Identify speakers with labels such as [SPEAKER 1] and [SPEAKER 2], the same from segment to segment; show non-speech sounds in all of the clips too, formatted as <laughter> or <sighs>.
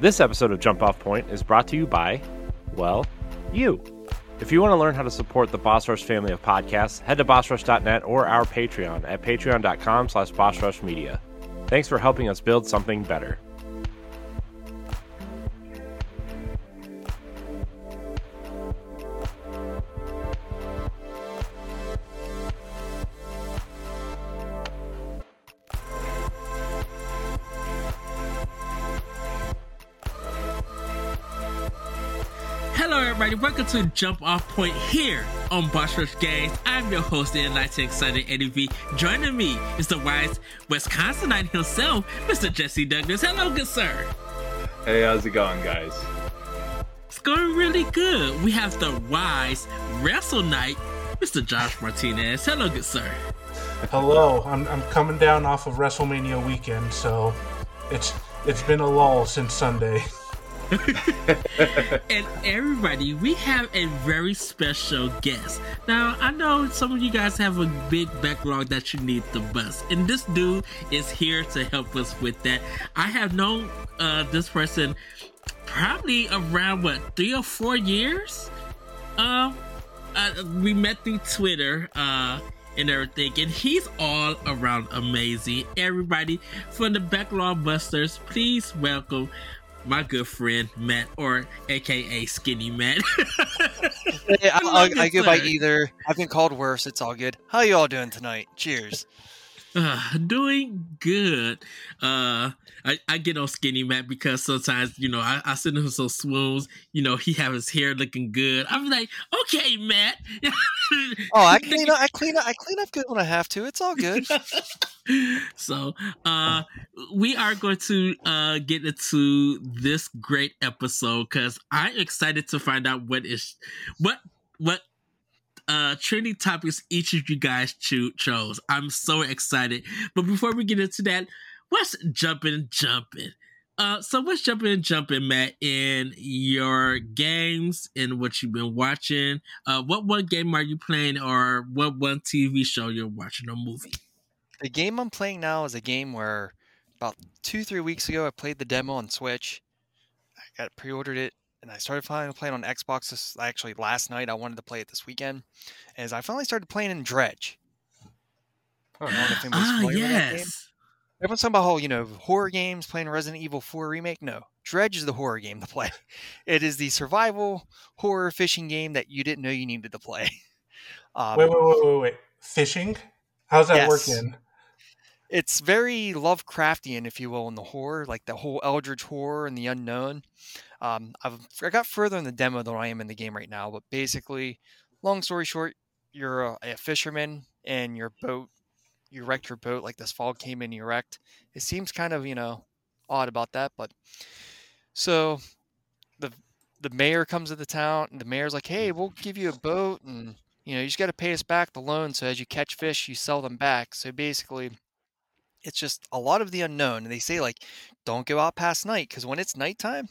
[SPEAKER 1] This episode of Jump Off Point is brought to you by, well, you. If you want to learn how to support the Boss Rush family of podcasts, head to bossrush.net or our Patreon at patreon.com slash bossrushmedia. Thanks for helping us build something better.
[SPEAKER 2] Welcome to Jump Off Point here on Boss Rush Games. I'm your host, the enlightened, excited Eddie V. Joining me is the wise Wisconsinite himself, Mr. Jesse Douglas. Hello, good sir.
[SPEAKER 3] Hey, how's it going, guys?
[SPEAKER 2] It's going really good. We have the wise Wrestle Knight, Mr. Josh Martinez. Hello, good sir.
[SPEAKER 4] Hello, I'm, I'm coming down off of WrestleMania weekend, so it's it's been a lull since Sunday. <laughs> <laughs>
[SPEAKER 2] and everybody, we have a very special guest. Now, I know some of you guys have a big backlog that you need to bust, and this dude is here to help us with that. I have known uh, this person probably around what three or four years. Um, uh, we met through Twitter. Uh, and everything. And he's all around amazing. Everybody from the Backlog Busters, please welcome my good friend Matt, or AKA Skinny Matt. <laughs>
[SPEAKER 5] I, I, I go by either. I've been called worse. It's all good. How you all doing tonight? Cheers.
[SPEAKER 2] Uh, doing good. Uh, I, I get on Skinny Matt because sometimes you know I, I send him some swoons. You know he have his hair looking good. I'm like, okay, Matt. <laughs>
[SPEAKER 5] Oh, I clean up. I clean up. I clean up good when I have to. It's all good. <laughs>
[SPEAKER 2] so uh we are going to uh get into this great episode because i'm excited to find out what is what what uh trending topics each of you guys cho- chose i'm so excited but before we get into that let's jump jumping uh, so what's jumping jumping, Matt, in your games and what you've been watching? Uh, what one game are you playing, or what one TV show you're watching or movie?
[SPEAKER 5] The game I'm playing now is a game where about two, three weeks ago I played the demo on Switch. I got pre-ordered it, and I started finally playing on Xbox. This actually last night. I wanted to play it this weekend, as I finally started playing in Dredge. I don't know if anybody's
[SPEAKER 2] Ah, yes.
[SPEAKER 5] Everyone's talking about how you know horror games, playing Resident Evil 4 remake. No, Dredge is the horror game to play. <laughs> It is the survival horror fishing game that you didn't know you needed to play. <laughs> Um,
[SPEAKER 4] wait, wait, wait, wait, wait. Fishing? How's that
[SPEAKER 5] Yes.
[SPEAKER 4] working?
[SPEAKER 5] it's very Lovecraftian, if you will, in the horror, like the whole Eldritch horror and the unknown. Um, I've I got further in the demo than I am in the game right now, but basically, long story short, you're a, a fisherman and your boat, you wrecked your boat, like this fog came in, you wrecked. It seems kind of you know odd about that, but so the the mayor comes to the town, and the mayor's like, "Hey, we'll give you a boat, and you know you just got to pay us back the loan. So as you catch fish, you sell them back. So basically." it's just a lot of the unknown and they say like don't go out past night because when it's nighttime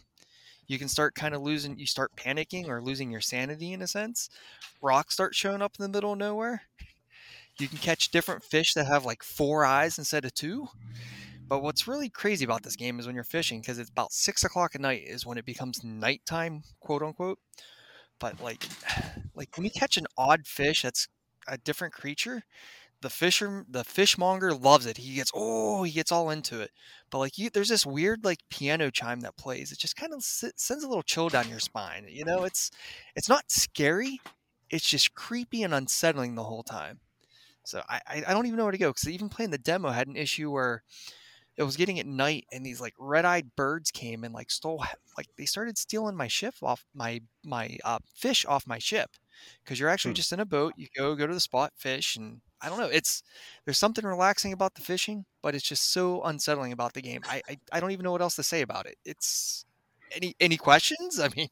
[SPEAKER 5] you can start kind of losing you start panicking or losing your sanity in a sense rocks start showing up in the middle of nowhere. You can catch different fish that have like four eyes instead of two. But what's really crazy about this game is when you're fishing because it's about six o'clock at night is when it becomes nighttime quote unquote. But like <sighs> like when you catch an odd fish that's a different creature the fisher the fishmonger loves it. He gets oh he gets all into it. But like you, there's this weird like piano chime that plays. It just kind of sends a little chill down your spine. You know, it's it's not scary. It's just creepy and unsettling the whole time. So I I, I don't even know where to go because even playing the demo had an issue where it was getting at night and these like red-eyed birds came and like stole like they started stealing my ship off my my uh, fish off my ship because you're actually
[SPEAKER 3] Hmm.
[SPEAKER 5] just in a boat you go go to the spot fish and i don't know it's there's something relaxing about the fishing but it's just so unsettling about the game. I i, I don't even know what else to say about it. It's any any questions? <laughs> I mean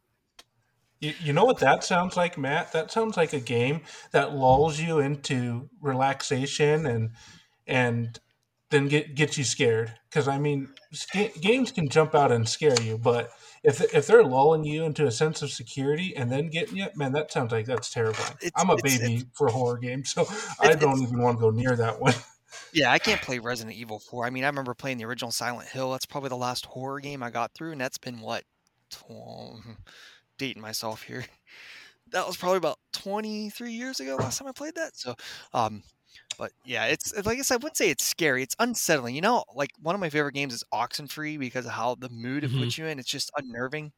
[SPEAKER 4] You, you know what that sounds like, Matt? That sounds like a game that lulls you into relaxation and and then get gets you scared. Because I mean, sca- games can jump out and scare you, but if if they're lulling you into a sense of security and then getting you, man, that sounds like that's terrifying.
[SPEAKER 5] It's-
[SPEAKER 4] I'm a
[SPEAKER 5] it's-
[SPEAKER 4] baby for horror games, so <laughs> I don't even want to go near that one. <laughs>
[SPEAKER 5] Yeah, I can't play Resident Evil 4. I mean, I remember playing the original Silent Hill. That's probably the last horror game I got through, and that's been what? <laughs> Dating myself here. That was probably about 23 years ago last time I played that. So, um, but yeah, it's like I said, I wouldn't say it's scary. It's unsettling. You know, like one of my favorite games is Oxenfree because of how the mood it
[SPEAKER 2] Mhm.
[SPEAKER 5] puts you in. It's just unnerving.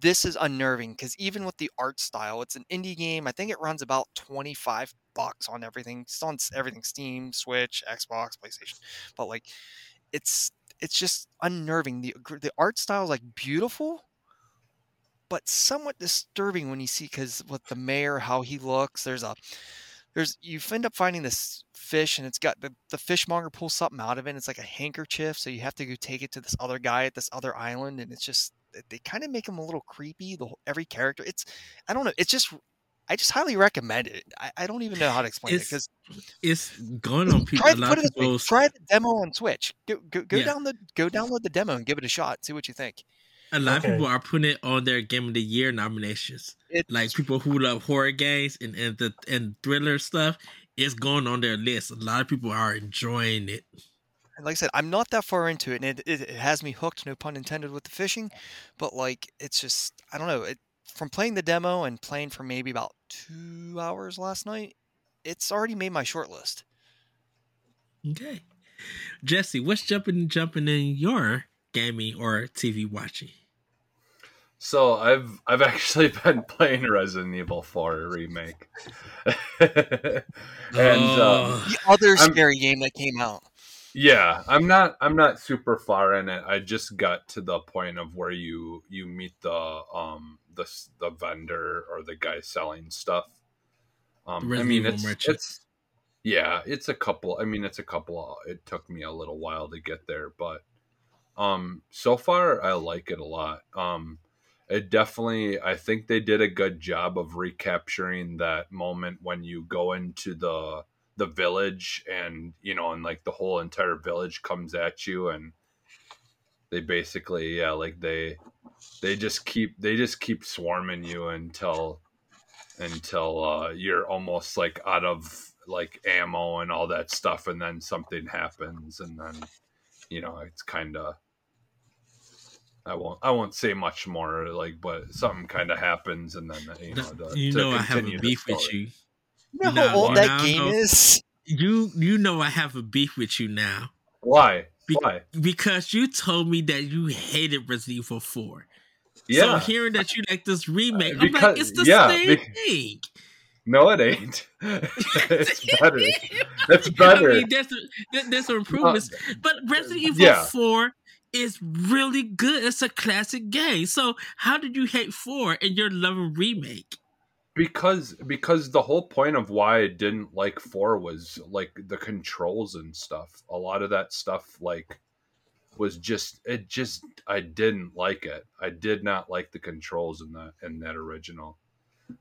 [SPEAKER 5] This is unnerving because even with the art style, it's an indie game. I think it runs about 25 bucks on everything. It's on everything Steam, Switch, Xbox, PlayStation. But like it's it's just unnerving. The the art style is like beautiful, but somewhat disturbing when you see because with the mayor how he looks. There's a there's you end up finding this fish and it's got the, the fishmonger pulls something out of it and it's like a handkerchief so you have to go take it to this other guy at this other island and it's just they- kind of make him a little creepy the whole, every character it's i don't know it's just i just highly recommend it i, I don't even know how to explain it
[SPEAKER 2] It's-
[SPEAKER 5] because
[SPEAKER 2] It's going on <clears throat> people.
[SPEAKER 5] try put it
[SPEAKER 2] people.
[SPEAKER 5] try the demo on switch go go, go
[SPEAKER 2] Yeah.
[SPEAKER 5] down the go download the demo and give it a shot see what you think
[SPEAKER 2] A lot
[SPEAKER 4] Okay.
[SPEAKER 2] of people are putting it on their Game of the Year nominations.
[SPEAKER 5] it's
[SPEAKER 2] Like people who love horror games and and the and thriller stuff, it's going on their list. A lot of people are enjoying it.
[SPEAKER 5] And like I said, I'm not that far into it, and it, it, it has me hooked. No pun intended with the fishing, but like it's just I don't know. It from playing the demo and playing for maybe about two hours last night, it's already made my short list.
[SPEAKER 2] Okay, Jesse, what's jumping jumping in your gaming or TV watching?
[SPEAKER 3] So I've I've <laughs> actually been playing Resident Evil 4 remake, <laughs> and um,
[SPEAKER 5] The other
[SPEAKER 3] I'm-
[SPEAKER 5] scary game that came out.
[SPEAKER 3] yeah, I'm not I'm not super far in it. I just got to the point of where you you meet the um the the vendor or the guy selling stuff. Um, I mean,
[SPEAKER 2] Evil
[SPEAKER 3] it's
[SPEAKER 2] merchant.
[SPEAKER 3] it's yeah, it's a couple. I mean, it's a couple. It took me a little while to get there, but um, so far I like it a lot. Um, it definitely. I think they did a good job of recapturing that moment when you go into the the village and you know and like the whole entire village comes at you and they basically yeah like they they just keep they just keep swarming you until until uh you're almost like out of like ammo and all that stuff and then something happens and then you know it's kind of I won't I won't say much more like but something kind of happens and then you know the,
[SPEAKER 2] you
[SPEAKER 3] to
[SPEAKER 2] know I have a beef with you.
[SPEAKER 5] You know
[SPEAKER 2] Nah,
[SPEAKER 5] how old that
[SPEAKER 2] now
[SPEAKER 5] game
[SPEAKER 2] know-
[SPEAKER 5] is?
[SPEAKER 2] You you know I have a beef with you now
[SPEAKER 3] why
[SPEAKER 2] Be-
[SPEAKER 3] why
[SPEAKER 2] because you told me that you hated Resident Evil Four.
[SPEAKER 3] yeah
[SPEAKER 2] So hearing that you like this remake,
[SPEAKER 3] Uh,
[SPEAKER 2] I'm like, it's the
[SPEAKER 3] yeah,
[SPEAKER 2] same
[SPEAKER 3] bec-
[SPEAKER 2] thing.
[SPEAKER 3] no it ain't <laughs> it's <laughs> better it's better
[SPEAKER 2] I mean, there's there's some improvements, but Resident Evil
[SPEAKER 3] yeah.
[SPEAKER 2] Four is really good. It's a classic game. So how did you hate Four and you're loving remake?
[SPEAKER 3] because because the whole point of why I didn't like four was like the controls and stuff. A lot of that stuff like was just it just I didn't like it. I did not like the controls in that in that original.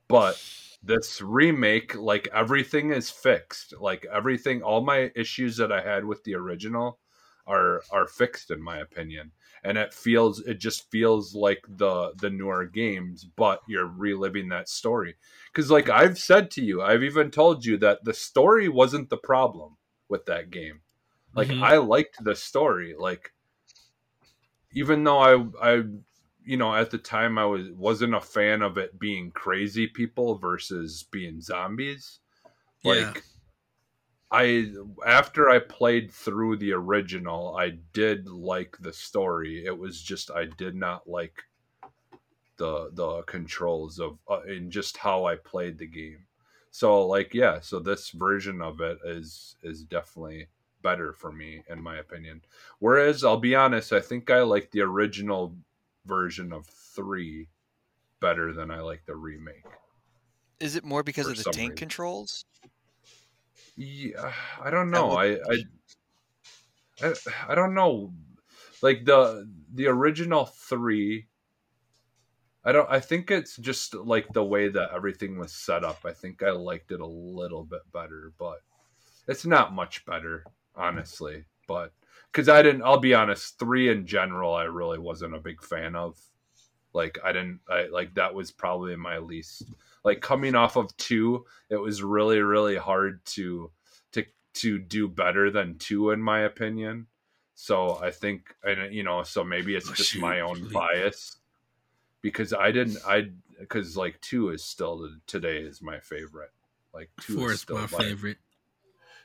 [SPEAKER 3] But this remake, like everything is fixed. Like everything, all my issues that I had with the original are are fixed in my opinion and it feels it just feels like the the newer games but you're reliving that story because like i've said to you i've even told you that the story wasn't the problem with that game like
[SPEAKER 2] Mhm.
[SPEAKER 3] i liked the story like even though i i you know at the time i was wasn't a fan of it being crazy people versus being zombies like
[SPEAKER 2] Yeah.
[SPEAKER 3] I after I played through the original, I did like the story. It was just I did not like the the controls of uh, and just how I played the game. So like yeah, so this version of it is is definitely better for me in my opinion. Whereas I'll be honest, I think I like the original version of 3 better than I like the remake.
[SPEAKER 5] Is it more because of the tank
[SPEAKER 3] reason.
[SPEAKER 5] controls?
[SPEAKER 3] Yeah, uh, I don't know. I, I I I don't know. Like the the original three. I don't. I think it's just like the way that everything was set up. I think I liked it a little bit better, but it's not much better, honestly. But because I didn't, I'll be honest. Three in general, I really wasn't a big fan of. Like I didn't. I like that was probably my least. Like coming off of two, it was really really hard to to to do better than two, in my opinion. So I think, and you know, so maybe it's
[SPEAKER 2] Oh,
[SPEAKER 3] just
[SPEAKER 2] shoot,
[SPEAKER 3] my own
[SPEAKER 2] please.
[SPEAKER 3] bias because I didn't, I because like two is still today is my favorite. Like two
[SPEAKER 2] Four
[SPEAKER 3] is
[SPEAKER 2] is
[SPEAKER 3] still
[SPEAKER 2] my
[SPEAKER 3] my
[SPEAKER 2] favorite.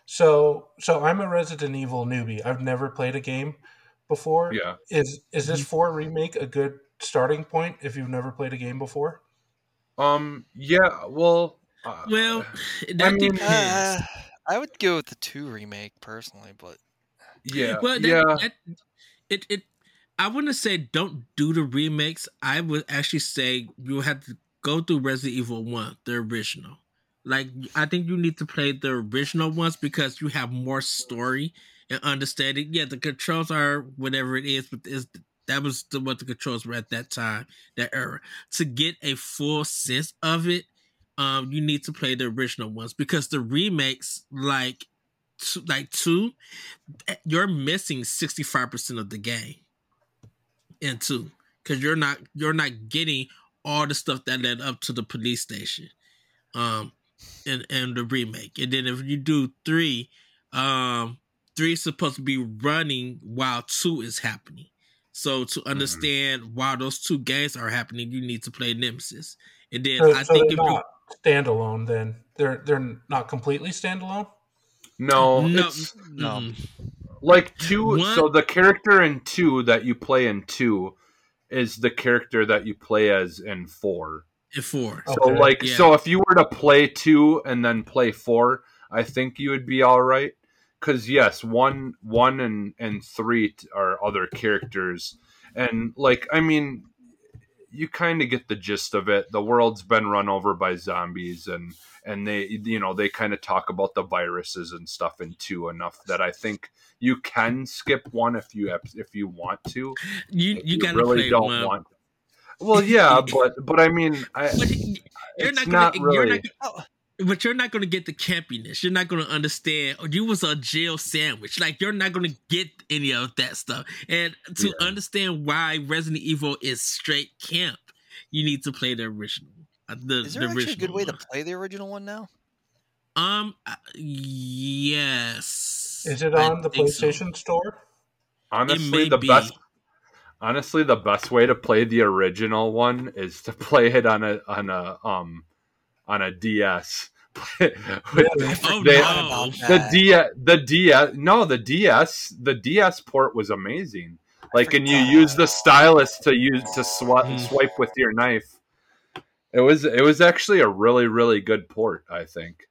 [SPEAKER 4] So so I'm a Resident Evil newbie. I've never played a game before.
[SPEAKER 3] Yeah,
[SPEAKER 4] Is is this four remake a good starting point if you've never played a game before?
[SPEAKER 3] um, yeah. Well, uh,
[SPEAKER 2] Well, <sighs> that
[SPEAKER 3] mean-
[SPEAKER 2] depends.
[SPEAKER 5] Uh, I would go with the two remake personally, but
[SPEAKER 3] yeah,
[SPEAKER 2] well, that,
[SPEAKER 3] yeah.
[SPEAKER 2] that, it it. I wouldn't say don't do the remakes. I would actually say you have to go through Resident Evil One, the original. Like I think you need to play the original ones because you have more story and understanding. Yeah, the controls are whatever it is, but is that was the, what the controls were at that time, that era. To get a full sense of it, um, you need to play the original ones because the remakes, like, two, like two, eh, you're missing sixty five percent of the game in two because you're not you're not getting all the stuff that led up to the police station, um, and and the remake. And then if you do three, um, three is supposed to be running while two is happening. So to mm-hmm. understand why those two games are happening, you need to play Nemesis. And then
[SPEAKER 4] So,
[SPEAKER 2] I
[SPEAKER 4] so
[SPEAKER 2] think
[SPEAKER 4] they're
[SPEAKER 2] if you
[SPEAKER 4] not standalone. Then they're they're not completely standalone.
[SPEAKER 3] no,
[SPEAKER 2] no,
[SPEAKER 3] it's
[SPEAKER 5] mm-hmm.
[SPEAKER 2] no.
[SPEAKER 3] like two.
[SPEAKER 2] One-
[SPEAKER 3] So the character in two that you play in two is the character that you play as in four.
[SPEAKER 2] In four.
[SPEAKER 3] So
[SPEAKER 4] Okay.
[SPEAKER 3] like
[SPEAKER 2] Yeah.
[SPEAKER 3] so if you were to play 2 and then play 4, I think you would be all right cuz yes, 1 1 and and 3 are other characters and like I mean you kind of get the gist of it. The world's been run over by zombies and and they you know they kind of talk about the viruses and stuff in 2 enough that I think you can skip one if you have, if you want to.
[SPEAKER 2] You you gotta play one.
[SPEAKER 3] want. Well, yeah, but but I mean, I,
[SPEAKER 2] you're not
[SPEAKER 3] not
[SPEAKER 2] gonna. You're
[SPEAKER 3] really.
[SPEAKER 2] not, gonna- but you're not gonna get the campiness. You're not gonna understand. You was a jail sandwich. Like you're not gonna get any of that stuff. And to
[SPEAKER 3] Yeah.
[SPEAKER 2] understand why Resident Evil is straight camp, you need to play the original. uh, The,
[SPEAKER 5] is
[SPEAKER 2] the
[SPEAKER 5] there actually a good way to play the original one now?
[SPEAKER 2] Um. uh, Yes.
[SPEAKER 4] Is it
[SPEAKER 2] I
[SPEAKER 4] on the
[SPEAKER 2] think so.
[SPEAKER 4] PlayStation Store?
[SPEAKER 3] honestly the
[SPEAKER 2] be.
[SPEAKER 3] best honestly the best way to play the original one is to <laughs> play it on a on a um on a DS. <laughs> With-
[SPEAKER 2] Oh
[SPEAKER 3] They-
[SPEAKER 2] no!
[SPEAKER 3] the DS the DS no the DS the DS port was amazing. Like and you use the stylus to use to swipe
[SPEAKER 2] Mm.
[SPEAKER 3] swipe with your knife. It was it was actually a really really good port, I think.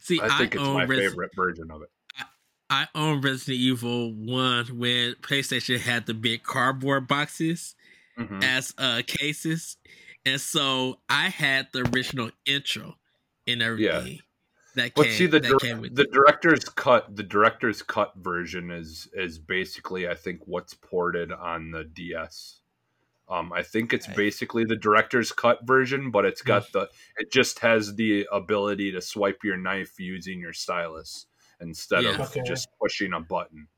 [SPEAKER 2] See,
[SPEAKER 3] I think it's
[SPEAKER 2] own
[SPEAKER 3] my
[SPEAKER 2] Resi-
[SPEAKER 3] favorite version of it.
[SPEAKER 2] I I own Resident Evil One when PlayStation had the big cardboard boxes.
[SPEAKER 3] Mhm.
[SPEAKER 2] as uh cases and so i had the original intro and everything that
[SPEAKER 3] But see the
[SPEAKER 2] that
[SPEAKER 3] dir-
[SPEAKER 2] came with
[SPEAKER 3] the director's cut the director's cut version is is basically I think what's ported on the DS. Um, I think it's
[SPEAKER 5] Okay.
[SPEAKER 3] basically the director's cut version, but it's got the it just has the ability to swipe your knife using your stylus instead
[SPEAKER 2] Yeah.
[SPEAKER 3] of
[SPEAKER 4] Okay.
[SPEAKER 3] just pushing a button.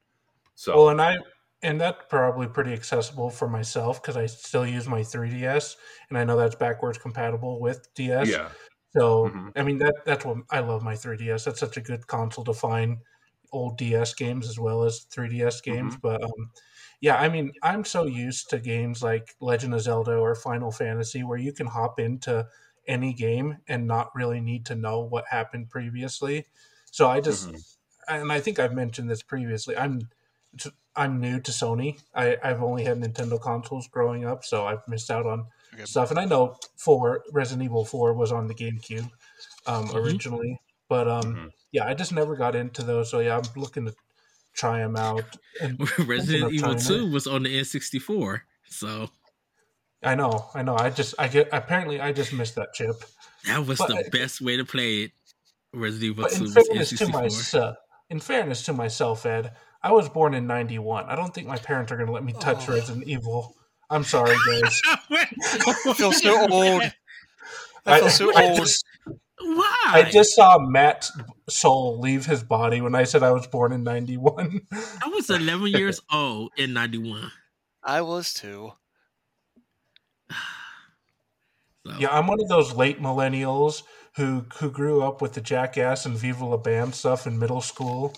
[SPEAKER 3] So
[SPEAKER 4] Well, and I and that's probably pretty accessible for myself because I still use my 3DS, and I know that's backwards compatible with DS.
[SPEAKER 3] yeah,
[SPEAKER 4] So
[SPEAKER 3] Mhm.
[SPEAKER 4] I mean that that's what I love my 3DS. That's such a good console to find old DS games as well as 3DS games.
[SPEAKER 3] Mm-hmm.
[SPEAKER 4] But um, yeah, I mean I'm so used to games like Legend of Zelda or Final Fantasy where you can hop into any game and not really need to know what happened previously. So I just
[SPEAKER 3] Mhm.
[SPEAKER 4] and I think I've mentioned this previously. I'm I'm new to Sony. I, I've only had Nintendo consoles growing up, so I've missed out on
[SPEAKER 5] Okay.
[SPEAKER 4] stuff. And I know four Resident Evil Four was on the GameCube um,
[SPEAKER 2] Mhm.
[SPEAKER 4] originally, but um,
[SPEAKER 3] Mhm.
[SPEAKER 4] yeah, I just never got into those. So yeah, I'm looking to try them out. And <laughs>
[SPEAKER 2] resident evil
[SPEAKER 4] trying
[SPEAKER 2] 2 was on the n64 so
[SPEAKER 4] I know, I know. I just I get apparently I just missed that chip.
[SPEAKER 2] that was
[SPEAKER 4] But
[SPEAKER 2] the
[SPEAKER 4] I-
[SPEAKER 2] best way to play it resident evil 2
[SPEAKER 4] in
[SPEAKER 2] was
[SPEAKER 4] fairness to
[SPEAKER 2] n64
[SPEAKER 4] in fairness to myself, Ed, I was born in '91. I don't think my parents are going to let me touch
[SPEAKER 5] Oh.
[SPEAKER 4] Resident Evil. I'm sorry, guys. <laughs>
[SPEAKER 5] I feel so old. I
[SPEAKER 4] I,
[SPEAKER 5] feel so
[SPEAKER 4] I
[SPEAKER 5] old.
[SPEAKER 4] just,
[SPEAKER 2] why
[SPEAKER 4] I just saw Matt's soul leave his body when I said I was born in '91.
[SPEAKER 2] I was 11 years old in 91
[SPEAKER 5] I was too. <sighs>
[SPEAKER 2] So,
[SPEAKER 4] Yeah, I'm one of those late millennials who who grew up with the Jackass and Viva La Bam stuff in middle school.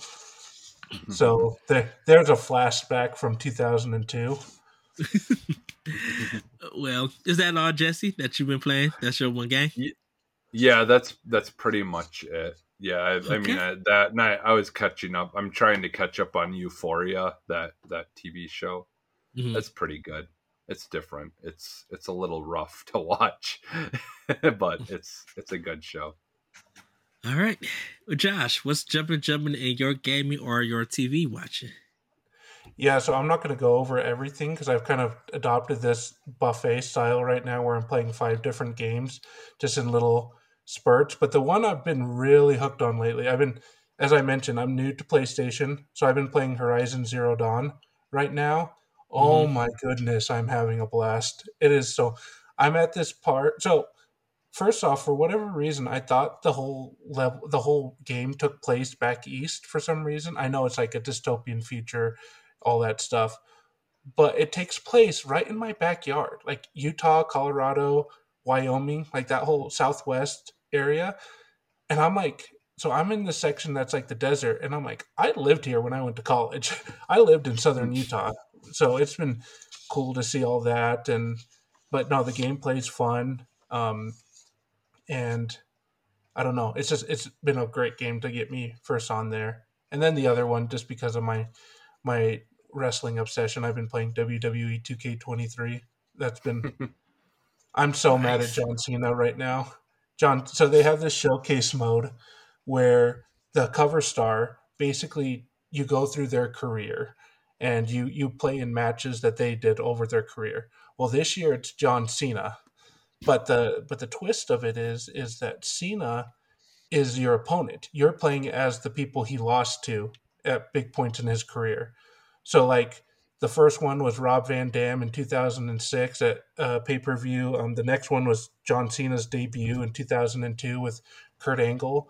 [SPEAKER 4] So there, there's a flashback from 2002. <laughs>
[SPEAKER 2] well, is that all, Jesse? That you've been playing? That's your one game?
[SPEAKER 3] Yeah, that's that's pretty much it. Yeah, I, I mean I, that night I was catching up. I'm trying to catch up on Euphoria, that that TV show.
[SPEAKER 2] Mhm.
[SPEAKER 3] That's pretty good. It's different. It's it's a little rough <laughs> to watch, <laughs> but it's it's a good show.
[SPEAKER 2] All right, well, Josh, what's jumping, jumping in your gaming or your TV watching?
[SPEAKER 4] Yeah, so I'm not going to go over everything because I've kind of adopted this buffet style right now where I'm playing five different games just in little spurts. But the one I've been really hooked on lately, I've been, as I mentioned, I'm new to PlayStation. So I've been playing Horizon Zero Dawn right now. Oh mm-hmm. my goodness, I'm having a blast. It is so, I'm at this part. So, first off, for whatever reason, I thought the whole level, the whole game took place back east for some reason. I know it's like a dystopian future, all that stuff, but it takes place right in my backyard, like Utah, Colorado, Wyoming, like that whole southwest area. And I'm like, so I'm in the section that's like the desert, and I'm like, I lived here when I went to college. <laughs> I lived in southern Utah, so it's been cool to see all that. And but no, the gameplay's fun. Um, and I don't know. It's just it's been a great game to get me first on there. And then the other one, just because of my my wrestling obsession, I've been playing WWE 2K23. That's been <laughs> I'm so mad at John Cena right now. John so they have this showcase mode where the cover star basically you go through their career and you you play in matches that they did over their career. Well, this year it's John Cena. But the but the twist of it is is that Cena is your opponent. You're playing as the people he lost to at big points in his career. So like the first one was Rob Van Dam in 2006 at uh, pay per view. Um, the next one was John Cena's debut in 2002 with Kurt Angle.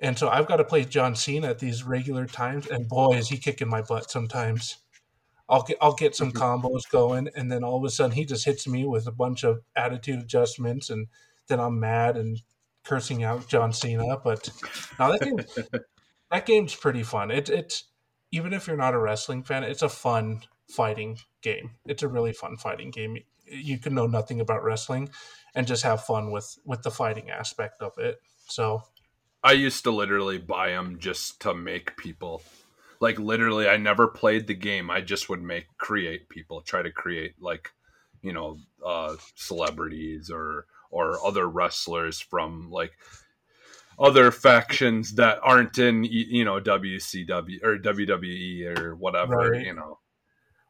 [SPEAKER 4] And so I've got to play John Cena at these regular times, and boy, is he kicking my butt sometimes. I'll get I'll get some mm-hmm. combos going, and then all of a sudden he just hits me with a bunch of attitude adjustments, and then I'm mad and cursing out John Cena. But now that game <laughs> that game's pretty fun. It, it's even if you're not a wrestling fan, it's a fun fighting game. It's a really fun fighting game. You can know nothing about wrestling and just have fun with with the fighting aspect of it. So
[SPEAKER 3] I used to literally buy them just to make people. Like literally, I never played the game. I just would make create people, try to create like, you know, uh, celebrities or or other wrestlers from like other factions that aren't in you know WCW or WWE or whatever.
[SPEAKER 4] Right.
[SPEAKER 3] You know,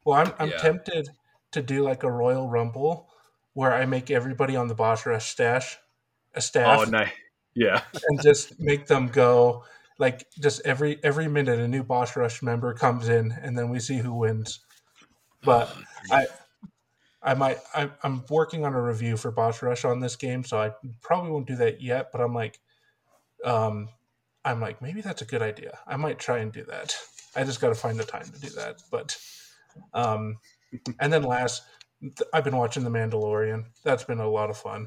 [SPEAKER 4] Well, I'm I'm
[SPEAKER 3] Yeah.
[SPEAKER 4] tempted to do like a Royal Rumble where I make everybody on the Boss Rush stash a staff
[SPEAKER 3] oh nice, yeah.
[SPEAKER 4] and just make them go like just every every minute a new Boss Rush member comes in and then we see who wins. But I I might I, I'm working on a review for Boss Rush on this game, so I probably won't do that yet. But I'm like, um, I'm like maybe that's a good idea. I might try and do that. I just got to find the time to do that. But um, and then last, th- I've been watching The Mandalorian. That's been a lot of fun.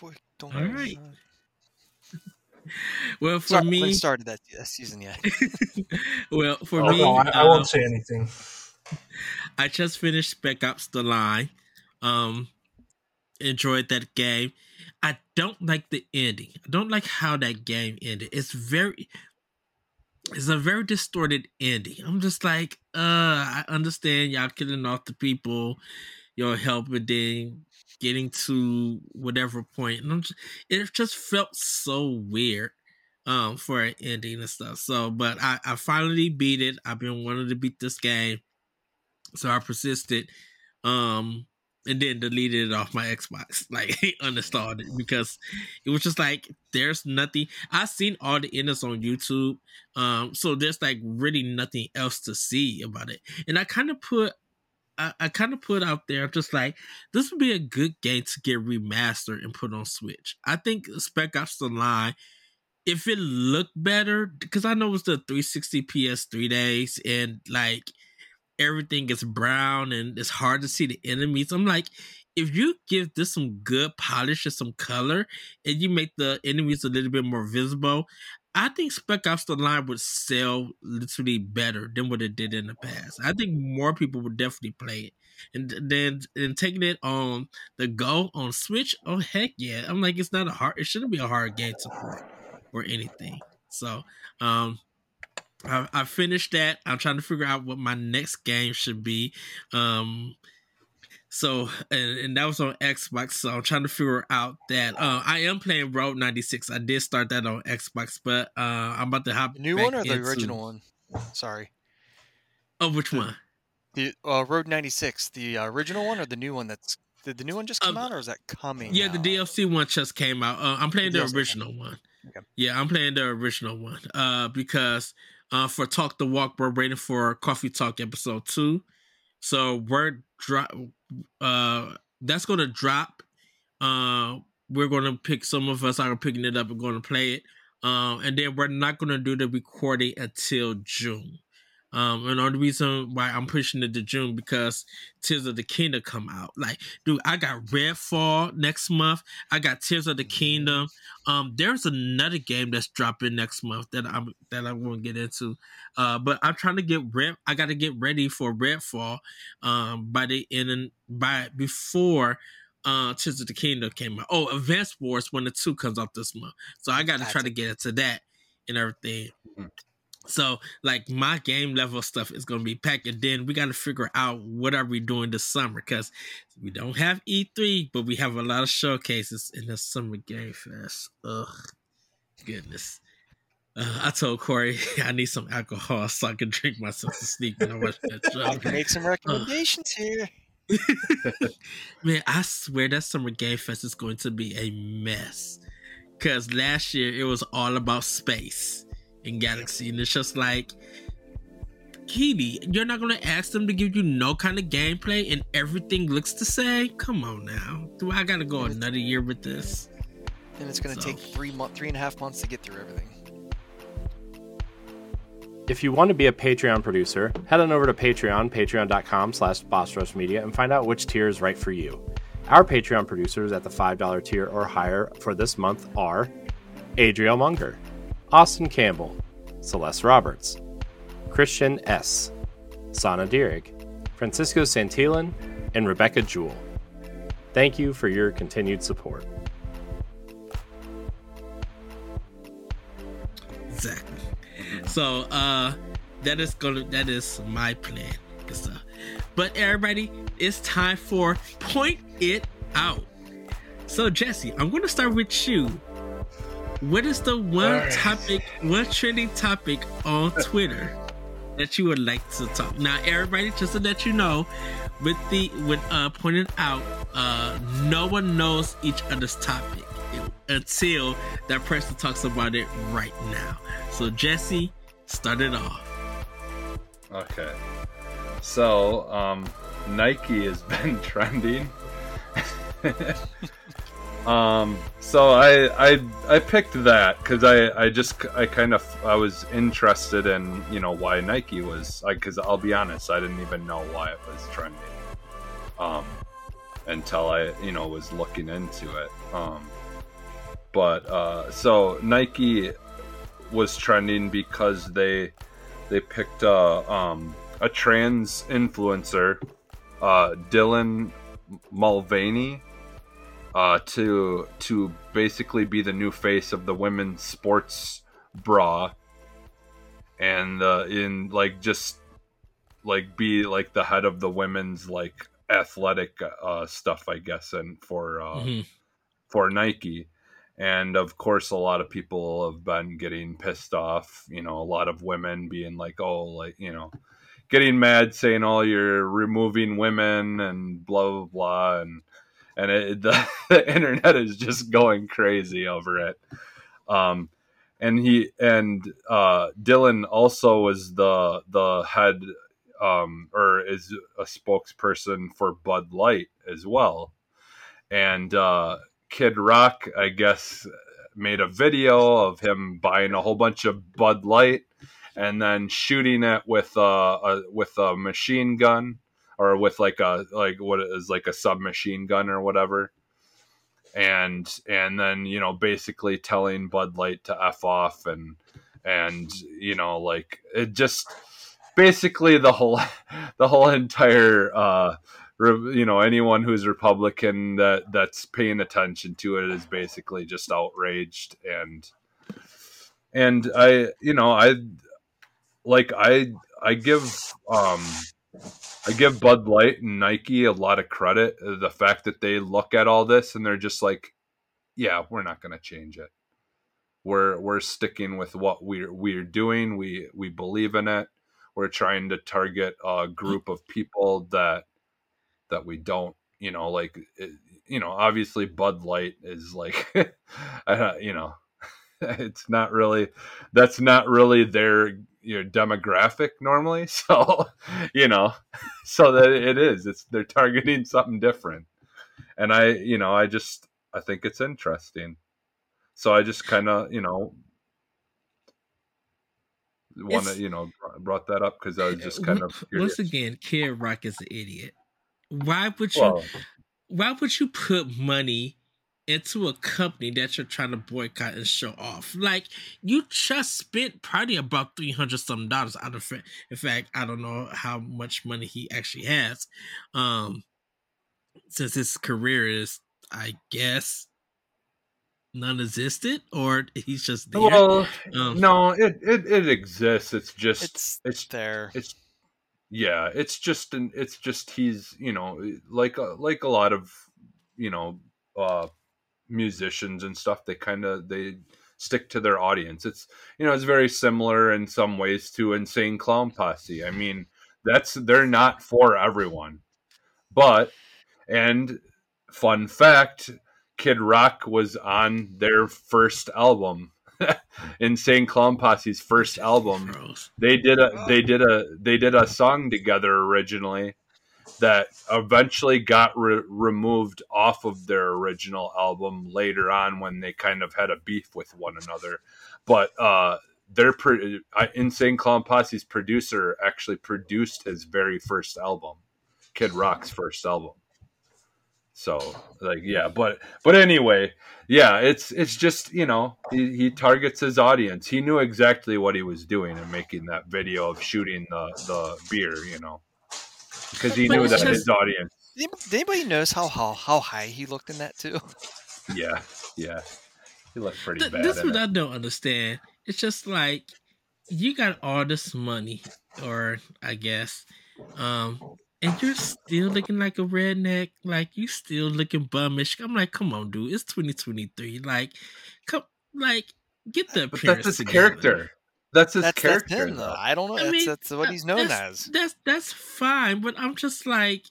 [SPEAKER 5] Boy, don't
[SPEAKER 2] All
[SPEAKER 5] get me
[SPEAKER 2] right.
[SPEAKER 5] Started. <laughs>
[SPEAKER 2] Well, for
[SPEAKER 5] Sorry, I
[SPEAKER 2] me,
[SPEAKER 5] started that, that season yet. <laughs>
[SPEAKER 2] well, for
[SPEAKER 4] Oh,
[SPEAKER 2] me,
[SPEAKER 4] no, I, I
[SPEAKER 2] uh,
[SPEAKER 4] won't say anything. <laughs>
[SPEAKER 2] I just finished Spec Ops: The Line. Um, enjoyed that game. I don't like the ending. I don't like how that game ended. It's very, it's a very distorted ending. I'm just like, uh, I understand y'all killing off the people, y'all helping then getting to whatever point, and just, it just felt so weird. Um, for an ending and stuff. So, but I, I finally beat it. I've been wanting to beat this game so I persisted, um, and then deleted it off my Xbox, <laughs> like uninstalled it because it was just like there's nothing. I've seen all the endings on YouTube, um, so there's like really nothing else to see about it. And I kind of put, I, I kind of put out there just like this would be a good game to get remastered and put on Switch. I think Spec Ops: The Line. If it looked better, because I know it's the 360 PS3 days, and like everything is brown and it's hard to see the enemies. I'm like, if you give this some good polish and some color, and you make the enemies a little bit more visible, I think Spec Ops: The Line would sell literally better than what it did in the past. I think more people would definitely play it, and then and taking it on the go on Switch. Oh heck yeah! I'm like, it's not a hard. It shouldn't be a hard game to play or anything. So, um, I, I finished that. I'm trying to figure out what my next game should be. Um, so and, and, that was on Xbox. So I'm trying to figure out that uh, I am playing Road 96. I did start that on Xbox, but uh, I'm about to hop.
[SPEAKER 5] The new one or the original one? Sorry.
[SPEAKER 2] Oh, which
[SPEAKER 5] the,
[SPEAKER 2] one?
[SPEAKER 5] The uh, Road 96, the uh, original one or the new one that's did the new one just come um, out or is that coming?
[SPEAKER 2] Yeah,
[SPEAKER 5] out?
[SPEAKER 2] the DLC one just came out. Uh, I'm playing the, the original one. Okay. Yeah, I'm playing the original one. Uh, because uh, for Talk the Walk, we're waiting for Coffee Talk episode two. So we're drop. Uh, that's gonna drop. Uh, we're gonna pick some of us are picking it up and to play it. Um, and then we're not gonna do the recording until June. Um, and the reason why I'm pushing it to June because Tears of the Kingdom come out. Like, dude, I got Redfall next month. I got Tears of the Kingdom. Um, there's another game that's dropping next month that I'm that I won't get into. Uh, but I'm trying to get red. I got to get ready for Redfall. Um, by the end by before uh Tears of the Kingdom came out. Oh, Advance Wars when the two comes out this month. So I got to try to get into that and everything. So like my game level stuff is gonna be packed, and then we got to figure out what are we doing this summer because we don't have E3, but we have a lot of showcases in the summer game fest. Ugh, goodness. Uh, I told Corey <laughs> I need some alcohol so I can drink myself to sleep when I watch that <laughs> show.
[SPEAKER 5] I can make some <laughs> recommendations uh, here.
[SPEAKER 2] Man, I swear that summer game fest is going to be a mess. Cause last year it was all about space in Galaxy, and it's just like, Keighley, you're not gonna ask them to give you no kind of gameplay, and everything looks the same. Come on now, do I gotta go another year with this?
[SPEAKER 5] Then it's gonna so. take three month, three and a half months to get through everything.
[SPEAKER 1] If you want to be a Patreon producer, head on over to Patreon, patreon.com slash Media, and find out which tier is right for you. Our Patreon producers at the $5 tier or higher for this month are Adriel Munger, Austin Campbell, Celeste Roberts, Christian S., Sana Dierig, Francisco Santillan, and Rebecca Jewell. Thank you for your continued support.
[SPEAKER 2] Exactly. So uh that is gonna that is my plan. But everybody, it's time for point it out. So Jesse, I'm gonna start with you. What is the one right. topic, one trending topic on Twitter that you would like to talk? Now, everybody, just to let you know, with the with uh pointed out, uh, no one knows each other's topic until that person talks about it right now. So, Jesse, start it off.
[SPEAKER 3] Okay. So, um, Nike has been <laughs> trending. <laughs> Um, so I I I picked that because I I just I kind of I was interested in you know why Nike was because I'll be honest I didn't even know why it was trending, um, until I you know was looking into it. Um, but uh, so Nike was trending because they they picked a um a trans influencer, uh, Dylan Mulvaney uh, to to basically be the new face of the women's sports bra, and uh, in like just like be like the head of the women's like athletic uh, stuff, I guess, and for uh, mm-hmm. for Nike. And of course, a lot of people have been getting pissed off. You know, a lot of women being like, "Oh, like you know." getting mad saying oh you're removing women and blah blah blah and and it, the, <laughs> the, internet is just going crazy over it. Um, and he and uh, Dylan also was the the head um, or is a spokesperson for Bud Light as well. And uh, Kid Rock, I guess, made a video of him buying a whole bunch of Bud Light and then shooting it with a, a with a machine gun or with like a like what is like a submachine gun or whatever. And and then you know basically telling bud light to f off and and you know like it just basically the whole <laughs> the whole entire uh you know anyone who's republican that that's paying attention to it is basically just outraged. And and i you know i like i i give um I give Bud Light and Nike a lot of credit. uh, The fact that they look at all this and they're just like, "Yeah, we're not going to change it. We're we're sticking with what we're we're doing. We we believe in it. We're trying to target a group of people that that we don't, you know, like, you know, obviously Bud Light is like, <laughs> uh, you know, <laughs> it's not really that's not really their you know demographic normally <laughs> so you know so that it is it's they're targeting something different and i you know i just i think it's interesting so i just kind of you know want to you know brought that up because i was just kind of
[SPEAKER 2] once again, Kid Rock is an idiot. Why would you?
[SPEAKER 3] well
[SPEAKER 2] why would you put money into a company that you're trying to boycott and show off? Like you just spent probably about three hundred some dollars. Out of fa- in fact, I don't know how much money he actually has, um, since his career is, I guess, non-existent, or he's just there.
[SPEAKER 3] well
[SPEAKER 2] Um,
[SPEAKER 3] no it, it it exists it's just
[SPEAKER 5] It's
[SPEAKER 3] it's
[SPEAKER 5] there.
[SPEAKER 3] it's yeah it's just an it's just he's you know like a, like a lot of you know uh musicians and stuff they kind of they stick to their audience. It's you know it's very similar in some ways to insane clown posse. I mean that's they're not for everyone. But and fun fact kid rock was on their first album. <laughs> Insane clown posse's first album. They did a they did a they did a song together originally that eventually got re- removed off of their original album later on when they kind of had a beef with one another. But uh their pro- insane clown posse's producer actually produced his very first album kid rock's first album. So like yeah but but anyway yeah it's it's just you know he, he targets his audience. He knew exactly what he was doing in making that video of shooting the the beer you know because he
[SPEAKER 2] But
[SPEAKER 3] knew that
[SPEAKER 2] just-
[SPEAKER 3] his audience
[SPEAKER 5] Did anybody notice how, how how high he looked in that too?
[SPEAKER 3] yeah yeah he looked pretty
[SPEAKER 2] Th-
[SPEAKER 3] bad
[SPEAKER 2] this is what
[SPEAKER 3] it.
[SPEAKER 2] I don't understand. It's just like you got all this money, or I guess, um, and you're still looking like a redneck. Like you still looking bummish. I'm like, come on, dude. It's 2023. Like, come, like, get the
[SPEAKER 3] but that's his
[SPEAKER 2] together.
[SPEAKER 3] character that's his
[SPEAKER 5] That's,
[SPEAKER 3] character
[SPEAKER 5] that's him though.
[SPEAKER 3] though.
[SPEAKER 5] I don't know.
[SPEAKER 2] I
[SPEAKER 5] That's,
[SPEAKER 2] mean,
[SPEAKER 5] that's what
[SPEAKER 2] that-
[SPEAKER 5] he's known
[SPEAKER 2] that's,
[SPEAKER 5] as.
[SPEAKER 2] That's that's fine, but I'm just like,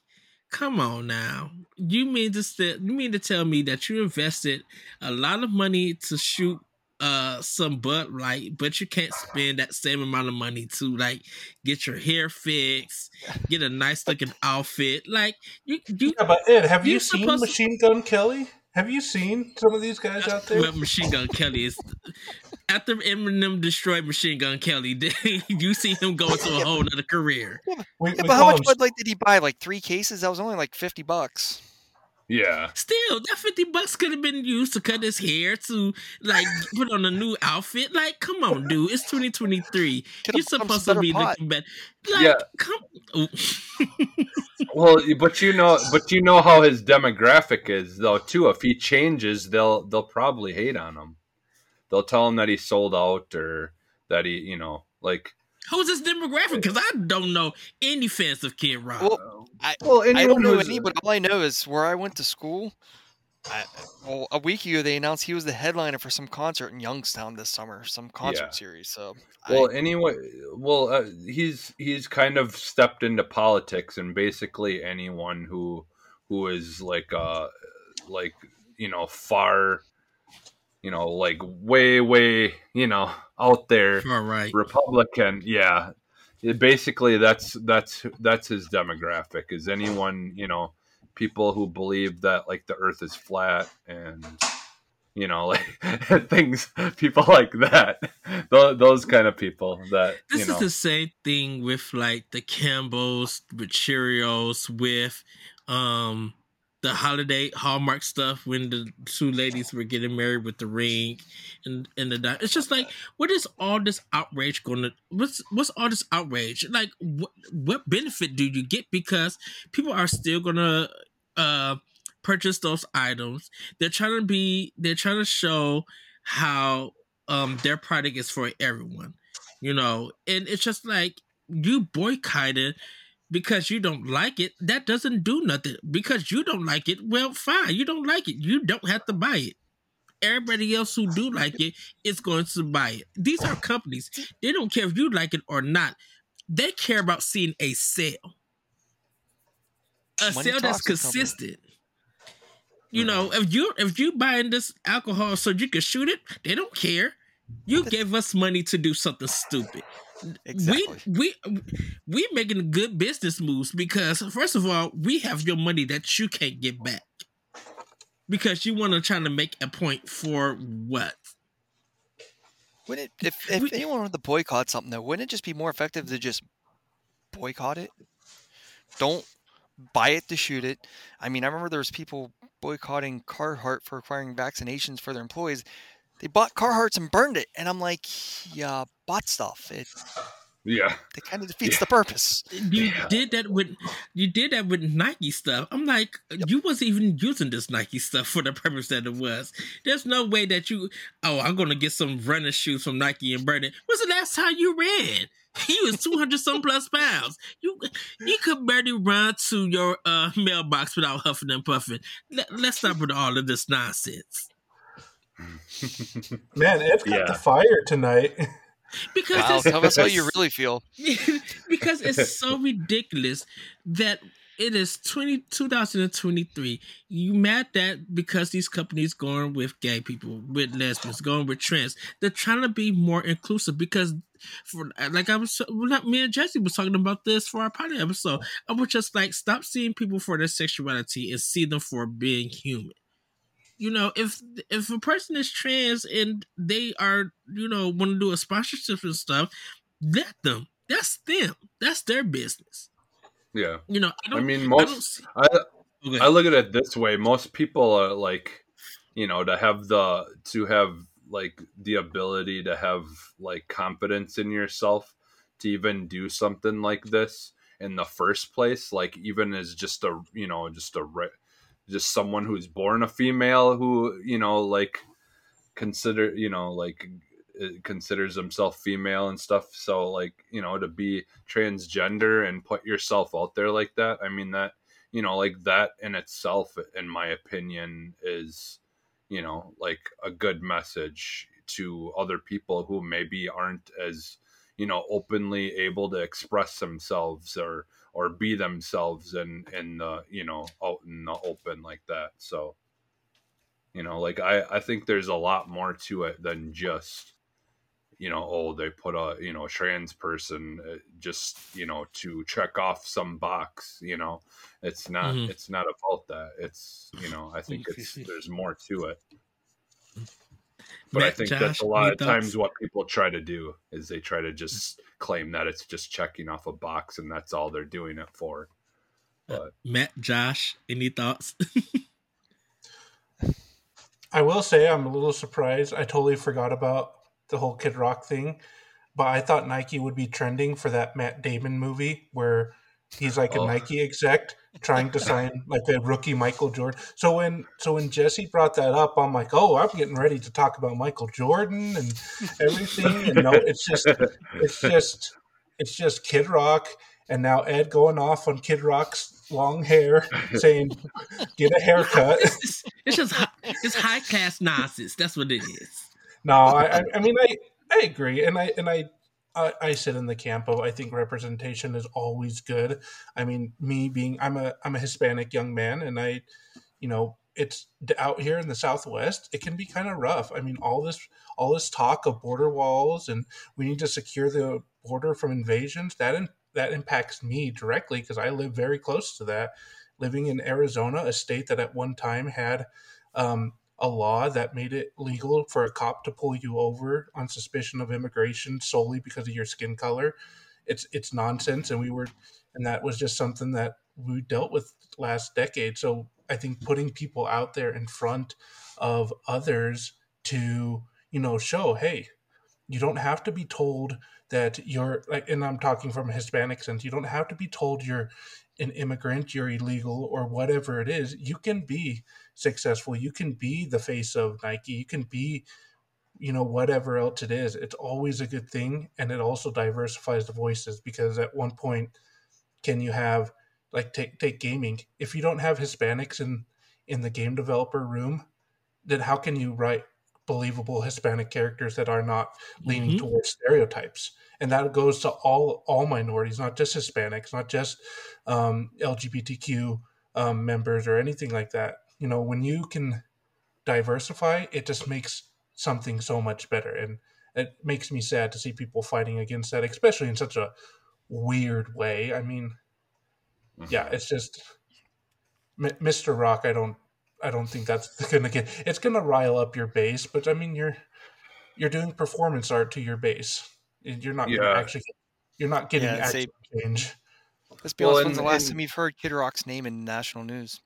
[SPEAKER 2] come on now. You mean to say, you mean to tell me that you invested a lot of money to shoot uh some Bud Light, but you can't spend that same amount of money to like get your hair fixed, get a nice looking outfit. Like you, you
[SPEAKER 4] Yeah, but Ed, have you
[SPEAKER 2] You're
[SPEAKER 4] seen
[SPEAKER 2] supposed to-
[SPEAKER 4] Machine Gun Kelly? Have you seen some of these guys out there?
[SPEAKER 2] Well, Machine Gun Kelly is after Eminem destroyed Machine Gun Kelly. <laughs> you see him go into a whole other career.
[SPEAKER 4] We,
[SPEAKER 5] Yeah,
[SPEAKER 4] we
[SPEAKER 5] but how much
[SPEAKER 4] them-
[SPEAKER 5] Bud Light did he buy? Like three cases? That was only like fifty bucks.
[SPEAKER 3] Yeah
[SPEAKER 2] Still, that fifty bucks could have been used to cut his hair, to like put on a new outfit. Like, come on, dude, it's twenty twenty three.
[SPEAKER 5] Could've
[SPEAKER 2] You're supposed to be
[SPEAKER 5] pot.
[SPEAKER 2] looking better. Like,
[SPEAKER 3] Yeah.
[SPEAKER 2] come. Ooh.
[SPEAKER 3] well but you know <laughs> but you know how his demographic is though too if he changes they'll they'll probably hate on him they'll tell him that he sold out or that he you know like
[SPEAKER 2] Who's this demographic? Because I don't know any fans of Kid Rock.
[SPEAKER 5] Well, I,
[SPEAKER 3] well
[SPEAKER 5] I don't know any, but all I know is where I went to school. I, well, a week ago they announced he was the headliner for some concert in Youngstown this summer, some concert
[SPEAKER 3] Yeah.
[SPEAKER 5] series. So,
[SPEAKER 3] Well,
[SPEAKER 5] I,
[SPEAKER 3] anyway, well, uh, he's he's kind of stepped into politics, and basically anyone who who is like uh like you know far, you know, like way way you know out there
[SPEAKER 2] All right.
[SPEAKER 3] Republican, yeah. It basically, that's that's that's his demographic. Is anyone you know people who believe that like the Earth is flat and you know, like <laughs> things, people like that, those, those kind of people that
[SPEAKER 2] this
[SPEAKER 3] you know.
[SPEAKER 2] is the same thing with like the Campbells, with Cheerios, with um the holiday Hallmark stuff when the two ladies were getting married with the ring and and the it's just like what is all this outrage going to what's what's all this outrage? Like what what benefit do you get because people are still gonna uh purchase those items? They're trying to be they're trying to show how um their product is for everyone you know? And it's just like you boycotted because you don't like it, that doesn't do nothing. Because you don't like it, well, fine. You don't like it. You don't have to buy it. Everybody else who do like it is going to buy it. These are companies. They don't care if you like it or not. They care about seeing a sale. A
[SPEAKER 5] Money
[SPEAKER 2] sale that's
[SPEAKER 5] talks to company.
[SPEAKER 2] consistent. You mm-hmm. know, if you if you buying this alcohol so you can shoot it, they don't care. You gave us money to do something stupid
[SPEAKER 5] Exactly.
[SPEAKER 2] we we we making good business moves because first of all, we have your money that you can't get back because you want to try to make a point for what?
[SPEAKER 5] Wouldn't it, if if
[SPEAKER 2] We-
[SPEAKER 5] anyone wanted to boycott something though, wouldn't it just be more effective to just boycott it? Don't buy it to shoot it. I mean, I remember there was people boycotting Carhartt for requiring vaccinations for their employees. They bought Carhartts and burned it, and I'm like, yeah, bought stuff. It
[SPEAKER 3] yeah,
[SPEAKER 5] it kind of defeats
[SPEAKER 3] Yeah.
[SPEAKER 5] the purpose.
[SPEAKER 2] You
[SPEAKER 3] Yeah.
[SPEAKER 2] did that with you did that with Nike stuff. I'm like, you wasn't even using this Nike stuff for the purpose that it was. There's no way that you oh, I'm gonna get some running shoes from Nike and burn it. When's the last time you ran? You was 200 some plus pounds. You you could barely run to your uh, mailbox without huffing and puffing. Let, let's stop with all of this nonsense. <laughs>
[SPEAKER 4] Man, Ed's got
[SPEAKER 3] Yeah.
[SPEAKER 4] the fire tonight.
[SPEAKER 2] Because
[SPEAKER 5] Wow, tell us how you <laughs> really feel. <laughs>
[SPEAKER 2] because it's so ridiculous that it is 20, 2023. You mad that because these companies going with gay people, with lesbians, going with trans, they're trying to be more inclusive because for like I was well, not me and Jesse was talking about this for our pilot episode. I was just like stop seeing people for their sexuality and see them for being human. You know, if if a person is trans and they are, you know, want to do a sponsorship and stuff, let them. That's them. That's their business.
[SPEAKER 3] yeah.
[SPEAKER 2] You know, I
[SPEAKER 3] I
[SPEAKER 2] don't.
[SPEAKER 3] mean,
[SPEAKER 2] I don't
[SPEAKER 3] most
[SPEAKER 2] see,
[SPEAKER 3] I
[SPEAKER 2] okay.
[SPEAKER 3] I look at it this way: most people are like, you know, to have the to have like the ability to have like confidence in yourself to even do something like this in the first place. Like even as just a you know just a re- just someone who's born a female who you know like consider you know like uh, considers himself female and stuff. So like you know to be transgender and put yourself out there like that i mean that you know like that in itself in my opinion is you know like a good message to other people who maybe aren't as you know openly able to express themselves or or be themselves in in the you know out in the open like that. So you know like i i think there's a lot more to it than just you know oh they put a you know trans person uh, just you know to check off some box you know? It's not
[SPEAKER 2] Mhm.
[SPEAKER 3] it's not about that. It's you know i think it's there's more to it but I think
[SPEAKER 2] Josh,
[SPEAKER 3] that's a lot
[SPEAKER 2] any
[SPEAKER 3] of times what people try to do is they try to just claim that it's just checking off a box and that's all they're doing it for. Uh, but
[SPEAKER 2] Matt, Josh, any thoughts? <laughs>
[SPEAKER 4] I will say I'm a little surprised. I totally forgot about the whole Kid Rock thing, but I thought Nike would be trending for that Matt Damon movie where he's like a
[SPEAKER 3] Oh.
[SPEAKER 4] Nike exec trying to sign like a rookie Michael Jordan. So when so when Jesse brought that up, I'm like, oh, I'm getting ready to talk about Michael Jordan and everything. And no, it's just it's just it's just Kid Rock, and now Ed going off on Kid Rock's long hair, saying, "Get a haircut."
[SPEAKER 2] it's, it's just it's high class nonsense. That's what it is.
[SPEAKER 4] No, I, I, I mean, I, I agree, and I, and I, I, I sit in the camp of I think representation is always good. I mean, me being I'm a I'm a Hispanic young man, and I, you know, it's out here in the Southwest. It can be kind of rough. I mean, all this all this talk of border walls, and we need to secure the border from invasions. That in, that impacts me directly because I live very close to that. Living in Arizona, a state that at one time had um, a law that made it legal for a cop to pull you over on suspicion of immigration solely because of your skin color. It's it's nonsense, and we were, and that was just something that we dealt with last decade. So I think putting people out there in front of others to you know show, hey, you don't have to be told that you're like, and I'm talking from a Hispanic sense. You don't have to be told you're an immigrant, you're illegal, or whatever it is. You can be successful. You can be the face of Nike. You can be, you know, whatever else it is. It's always a good thing, and it also diversifies the voices because at one point, can you have like take take gaming? If you don't have Hispanics in in the game developer room, then how can you write believable Hispanic characters that are not leaning mm-hmm. towards stereotypes? And that goes to all all minorities, not just Hispanics, not just um, LGBTQ um, members or anything like that. You know, when you can diversify, it just makes something so much better, and it makes me sad to see people fighting against that, especially in such a weird way. I mean, mm-hmm. yeah, it's just Mr. Rock. I don't I don't think that's <laughs> gonna get. It's gonna rile up your base, but I mean, you're you're doing performance art to your base. You're not yeah. actually. You're not getting yeah, actual say, change.
[SPEAKER 5] Let's be well, honest. When's the last and, time you've heard Kid Rock's name in national news?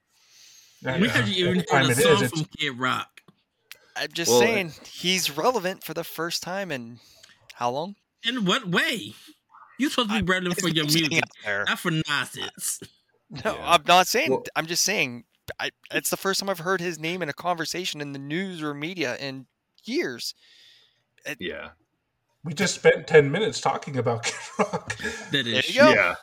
[SPEAKER 2] Yeah, we haven't even heard a song is, from Kid Rock.
[SPEAKER 5] I'm just well, saying he's relevant for the first time in how long?
[SPEAKER 2] In what way? You're supposed to be relevant for your music, not for nonsense. <laughs>
[SPEAKER 5] No, yeah. I'm not saying. Well, I'm just saying I, it's the first time I've heard his name in a conversation in the news or media in years.
[SPEAKER 3] It, yeah.
[SPEAKER 4] We just spent 10 minutes talking about <laughs> Kid Rock.
[SPEAKER 2] That is,
[SPEAKER 3] yeah.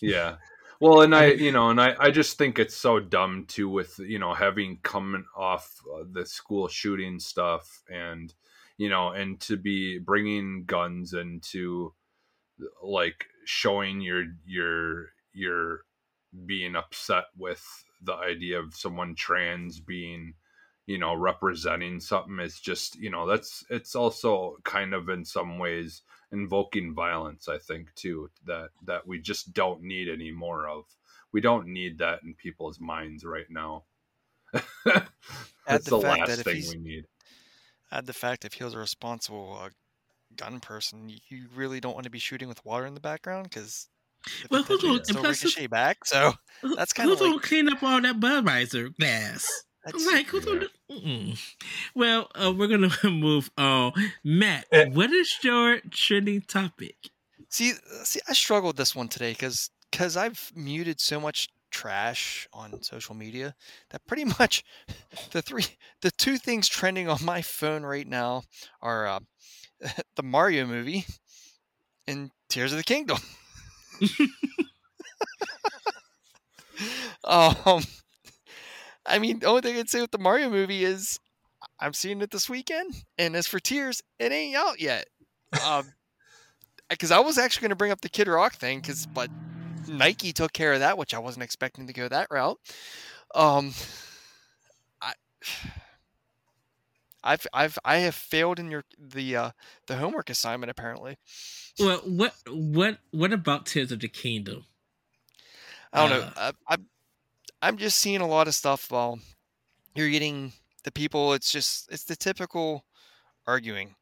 [SPEAKER 3] Yeah. Well, and I, you know, and I, I just think it's so dumb too with, you know, having coming off uh, the school shooting stuff and, you know, and to be bringing guns into like showing your, your, your being upset with the idea of someone trans being you know representing something is just you know that's it's also kind of in some ways invoking violence i think too that that we just don't need any more of we don't need that in people's minds right now <laughs> that's the, the last thing we need
[SPEAKER 5] add the fact if he was a responsible uh, gun person you really don't want to be shooting with water in the background because well, who's gonna still ricochet back? So that's kind of
[SPEAKER 2] who's
[SPEAKER 5] like,
[SPEAKER 2] gonna clean up all that Budweiser glass? Like who's yeah. gonna? Well, uh, we're gonna <laughs> move on. Matt, eh. what is your trending topic?
[SPEAKER 5] See, see, I struggled this one today because because I've muted so much trash on social media that pretty <laughs> much the three the two things trending on my phone right now are uh, <laughs> the Mario movie and Tears of the Kingdom. um, I mean, the only thing I'd say with the Mario movie is I'm seeing it this weekend, and as for Tears, it ain't out yet. Um, <laughs> because I was actually going to bring up the Kid Rock thing, because but Nike took care of that, which I wasn't expecting to go that route. Um, I. <sighs> I've I've I have failed in your the uh the homework assignment apparently.
[SPEAKER 2] Well, what what what about Tears of the Kingdom?
[SPEAKER 5] I don't uh, know. I, I I'm just seeing a lot of stuff. While you're getting the people, it's just it's the typical arguing.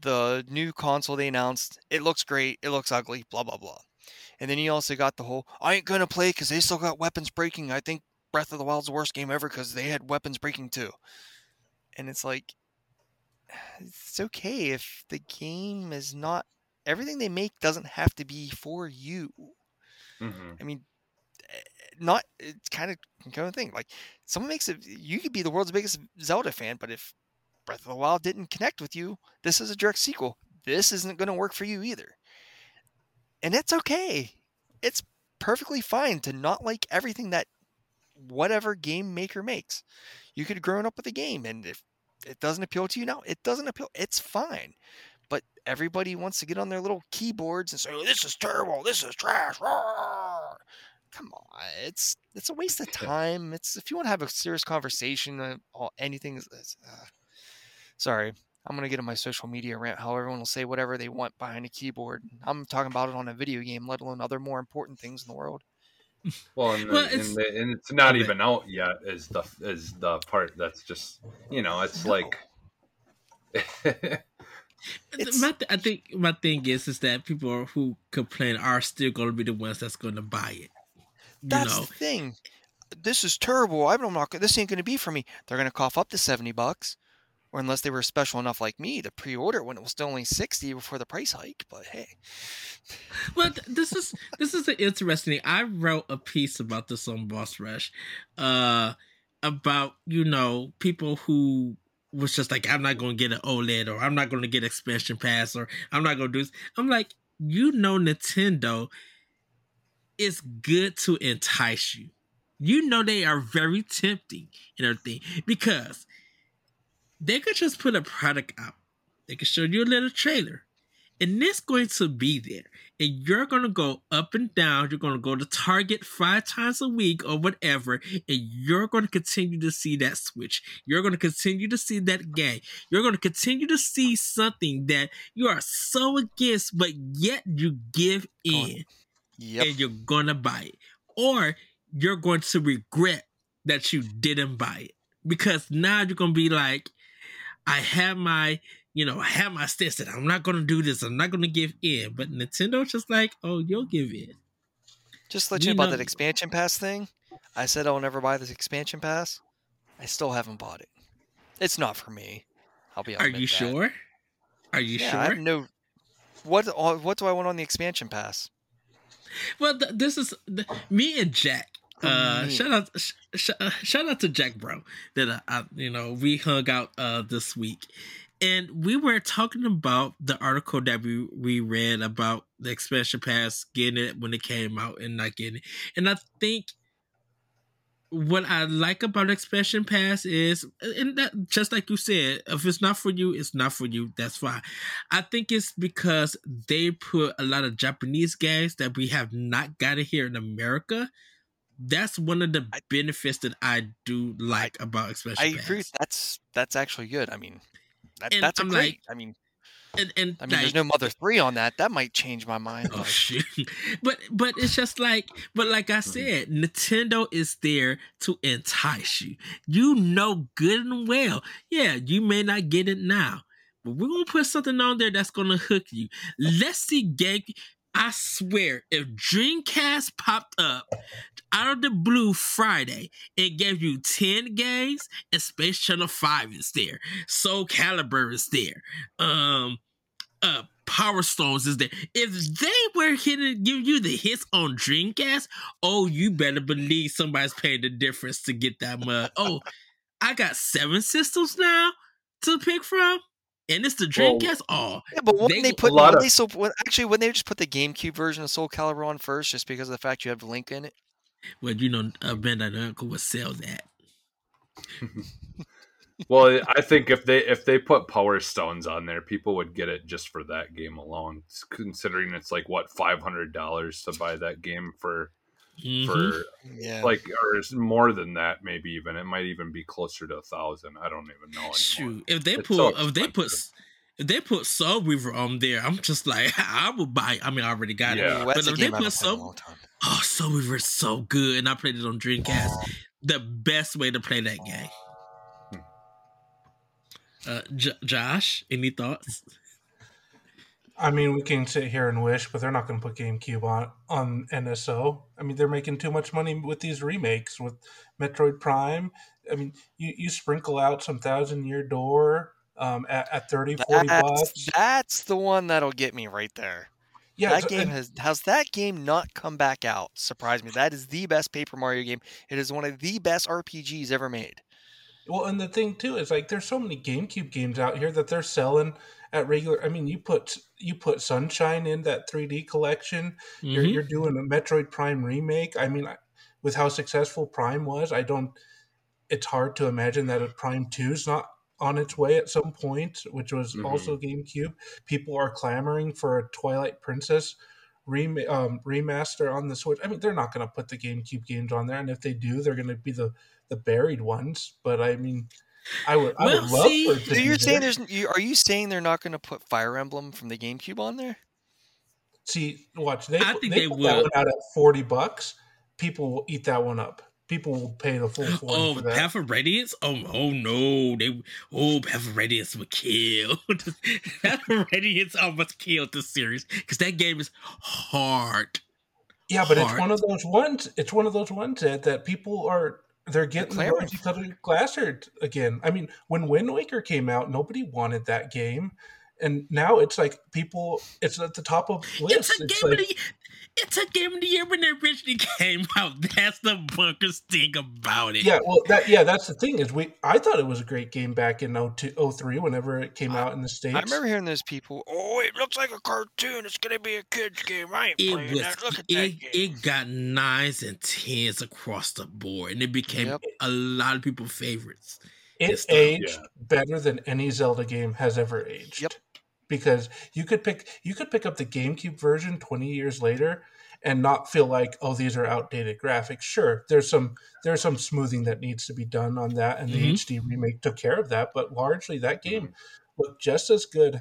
[SPEAKER 5] The new console they announced, it looks great, it looks ugly, blah blah blah. And then you also got the whole I ain't gonna play because they still got weapons breaking. I think Breath of the Wild's the worst game ever because they had weapons breaking too and it's like it's okay if the game is not everything they make doesn't have to be for you. Mm-hmm. I mean, not it's kind of kind of thing. Like someone makes it, you could be the world's biggest Zelda fan, but if Breath of the Wild didn't connect with you, this is a direct sequel. This isn't going to work for you either, and it's okay. It's perfectly fine to not like everything that whatever game maker makes. You could have grown up with a game, and if it doesn't appeal to you now, it doesn't appeal. It's fine. But everybody wants to get on their little keyboards and say, oh, "This is terrible. This is trash." Roar. Come on, it's it's a waste of <laughs> time. It's if you want to have a serious conversation, uh, anything. Is, uh, sorry, I'm gonna get on my social media rant. How everyone will say whatever they want behind a keyboard. I'm talking about it on a video game, let alone other more important things in the world.
[SPEAKER 3] Well, and, the,
[SPEAKER 2] Well,
[SPEAKER 3] and,
[SPEAKER 2] it's-
[SPEAKER 3] the, and it's not even out yet. Is the is the part that's just you know it's like. <laughs>
[SPEAKER 5] It's-
[SPEAKER 2] my th- I think my thing is is that people who complain are still going to be the ones that's going to buy it.
[SPEAKER 5] That's
[SPEAKER 2] know,
[SPEAKER 5] the thing. This is terrible. I'm not. This ain't going to be for me. They're going to cough up to seventy bucks, or unless they were special enough like me to pre-order when it was still only sixty before the price hike. But hey,
[SPEAKER 2] But this is this is an interesting. I wrote a piece about this on Boss Rush, uh, about you know people who was just like I'm not going to get an OLED or I'm not going to get expansion pass or I'm not going to do this. I'm like, you know, Nintendo is good to entice you. You know they are very tempting and everything because they could just put a product out. They could show you a little trailer and it's going to be there. And you're going to go up and down. You're going to go to Target five times a week or whatever. And you're going to continue to see that Switch. You're going to continue to see that game. You're going to continue to see something that you are so against, but yet you give in
[SPEAKER 5] yep.
[SPEAKER 2] and you're to buy it. Or you're going to regret that you didn't buy it. Because now you're going to be like, I have my you know, I have my stance that I'm not gonna do this, I'm not gonna give in. But Nintendo's just like, oh, you'll give in.
[SPEAKER 5] Just let you,
[SPEAKER 2] you
[SPEAKER 5] know about that expansion pass thing. I said I'll never buy this expansion pass. I still haven't bought it. It's not for me. I'll be.
[SPEAKER 2] Are you
[SPEAKER 5] that.
[SPEAKER 2] sure? Are you
[SPEAKER 5] yeah, I
[SPEAKER 2] sure?
[SPEAKER 5] have no. What uh, what do I want on the expansion pass?
[SPEAKER 2] Well, th- this is th- me and Jack. Uh,
[SPEAKER 5] me.
[SPEAKER 2] shout out, sh- sh- uh, shout out to Jack, bro. That uh, I, you know we hung out uh this week, and we were talking about the article that we we read about the expansion pass getting it when it came out and not getting it. And I think what I like about Expansion pass is, and that just like you said, if it's not for you, it's not for you. That's fine. I think it's because they put a lot of Japanese games that we have not gotten here in America. That's one of the
[SPEAKER 5] I-
[SPEAKER 2] benefits that I do like about Expansion.
[SPEAKER 5] I
[SPEAKER 2] pass.
[SPEAKER 5] agree. That's that's actually good. I mean, that, that's a
[SPEAKER 2] I'm
[SPEAKER 5] great.
[SPEAKER 2] like-
[SPEAKER 5] I mean,
[SPEAKER 2] And, and
[SPEAKER 5] I mean,
[SPEAKER 2] like,
[SPEAKER 5] there's no Mother Three on that. That might change my mind.
[SPEAKER 2] Oh
[SPEAKER 5] but-
[SPEAKER 2] shoot! <laughs> But but it's just like but like. I mm. said, Nintendo is there to entice you. You know good and well. Yeah, you may not get it now, but we're gonna put something on there that's gonna hook you. Let's see, gang. I swear, if Dreamcast popped up out of the blue Friday it gave you 10 games and Space Channel 5 is there, Soul Calibur is there, um, uh Power Stones is there. If they were hitting give you the hits on Dreamcast, oh, you better believe somebody's paying the difference to get that mug. <laughs> Oh, I got seven systems now to pick from, and it's the
[SPEAKER 3] Well,
[SPEAKER 2] Dreamcast. Oh,
[SPEAKER 5] Yeah, but
[SPEAKER 2] They-
[SPEAKER 5] wouldn't they, put?
[SPEAKER 3] lot
[SPEAKER 5] wouldn't
[SPEAKER 3] of-
[SPEAKER 5] they so when, actually when they just put the GameCube version of Soul Calibur on first, just because of the fact you have the link in it?
[SPEAKER 2] Well, you know, uh, Bandai Namco would sell that. <laughs>
[SPEAKER 3] well, I think if they if they put Power Stones on there, people would get it just for that game alone. Considering it's like what five hundred dollars to buy that game for
[SPEAKER 2] Mhm.
[SPEAKER 3] for
[SPEAKER 5] Yeah.
[SPEAKER 3] like or more than that maybe even it might even be closer to a thousand i don't even know anymore.
[SPEAKER 2] Shoot, if they
[SPEAKER 3] It's
[SPEAKER 2] put
[SPEAKER 3] so
[SPEAKER 2] if they put
[SPEAKER 3] expensive.
[SPEAKER 2] if they put Soul Reaver on there, I'm just like <laughs> I would buy. I mean, I already got
[SPEAKER 3] Yeah.
[SPEAKER 2] it,
[SPEAKER 5] Ooh,
[SPEAKER 2] but if they
[SPEAKER 5] game I haven't
[SPEAKER 2] put
[SPEAKER 5] played in a
[SPEAKER 2] Soul, oh, Soul Reaver is so good, and I played it on Dreamcast. The best way to play that game. Uh, J- Josh, any thoughts?
[SPEAKER 4] I mean, we can sit here and wish, but they're not going to put GameCube on on NSO. I mean, they're making too much money with these remakes with Metroid Prime. I mean, you, you sprinkle out some Thousand Year Door um, at, at 30, 40
[SPEAKER 5] That's,
[SPEAKER 4] bucks.
[SPEAKER 5] that's the one that'll get me right there.
[SPEAKER 4] Yeah,
[SPEAKER 5] that
[SPEAKER 4] so-
[SPEAKER 5] game has has that game not come back out? Surprise me. That is the best Paper Mario game. It is one of the best RPGs ever made.
[SPEAKER 4] Well, and the thing too is like there's so many GameCube games out here that they're selling at regular. I mean, you put you put Sunshine in that 3D collection. You're
[SPEAKER 2] Mhm.
[SPEAKER 4] you're doing a Metroid Prime remake. I mean, with how successful Prime was, I don't. It's hard to imagine that a Prime Two is not on its way at some point, which was
[SPEAKER 3] Mhm.
[SPEAKER 4] also GameCube. People are clamoring for a Twilight Princess rem- um, remaster on the Switch. I mean, they're not going to put the GameCube games on there, and if they do, they're going to be the the buried ones. But I mean, I would I would love
[SPEAKER 2] see,
[SPEAKER 4] for it to
[SPEAKER 5] So you're saying
[SPEAKER 4] there.
[SPEAKER 5] there's you, are you saying they're not going to put Fire Emblem from the GameCube on there?
[SPEAKER 4] See, watch they
[SPEAKER 2] I think
[SPEAKER 4] they,
[SPEAKER 2] they
[SPEAKER 4] put
[SPEAKER 2] will.
[SPEAKER 4] that one out at forty bucks. people will eat that one up. People will pay the full forty
[SPEAKER 2] Oh,
[SPEAKER 4] for that.
[SPEAKER 2] Path of Radiance? Oh, oh no! They oh, Path of Radiance would kill. Path of Radiance almost killed the series because that game is hard.
[SPEAKER 4] yeah, but it's one of those ones. It's one of those ones that, that people are they're getting
[SPEAKER 5] clamoring
[SPEAKER 4] rosy colored again. I mean, when Wind Waker came out, nobody wanted that game, and now it's like people. It's at the top of lists.
[SPEAKER 2] It's a
[SPEAKER 4] It's
[SPEAKER 2] game
[SPEAKER 4] like,
[SPEAKER 2] of the it's a game of the year when it originally <laughs> came out. That's the bunkers thing about it.
[SPEAKER 4] Yeah, well, that yeah, that's the thing is we. I thought it was a great game back in 02, 03 whenever it came out in the states.
[SPEAKER 5] I remember hearing those people. Oh, it looks like a cartoon. It's gonna be a kids game. I ain't
[SPEAKER 2] It
[SPEAKER 5] playing
[SPEAKER 2] was
[SPEAKER 5] that. Look at
[SPEAKER 2] it,
[SPEAKER 5] that game.
[SPEAKER 2] it got nines and tens across the board, and it became
[SPEAKER 5] Yep.
[SPEAKER 2] a lot of people's favorites.
[SPEAKER 4] It
[SPEAKER 2] It's the-
[SPEAKER 4] aged
[SPEAKER 3] yeah.
[SPEAKER 4] better than any Zelda game has ever aged.
[SPEAKER 5] Yep.
[SPEAKER 4] Because you could pick you could pick up the GameCube version 20 years later and not feel like oh these are outdated graphics. Sure, there's some there's some smoothing that needs to be done on that and the
[SPEAKER 2] Mhm.
[SPEAKER 4] HD remake took care of that, but largely that game looked just as good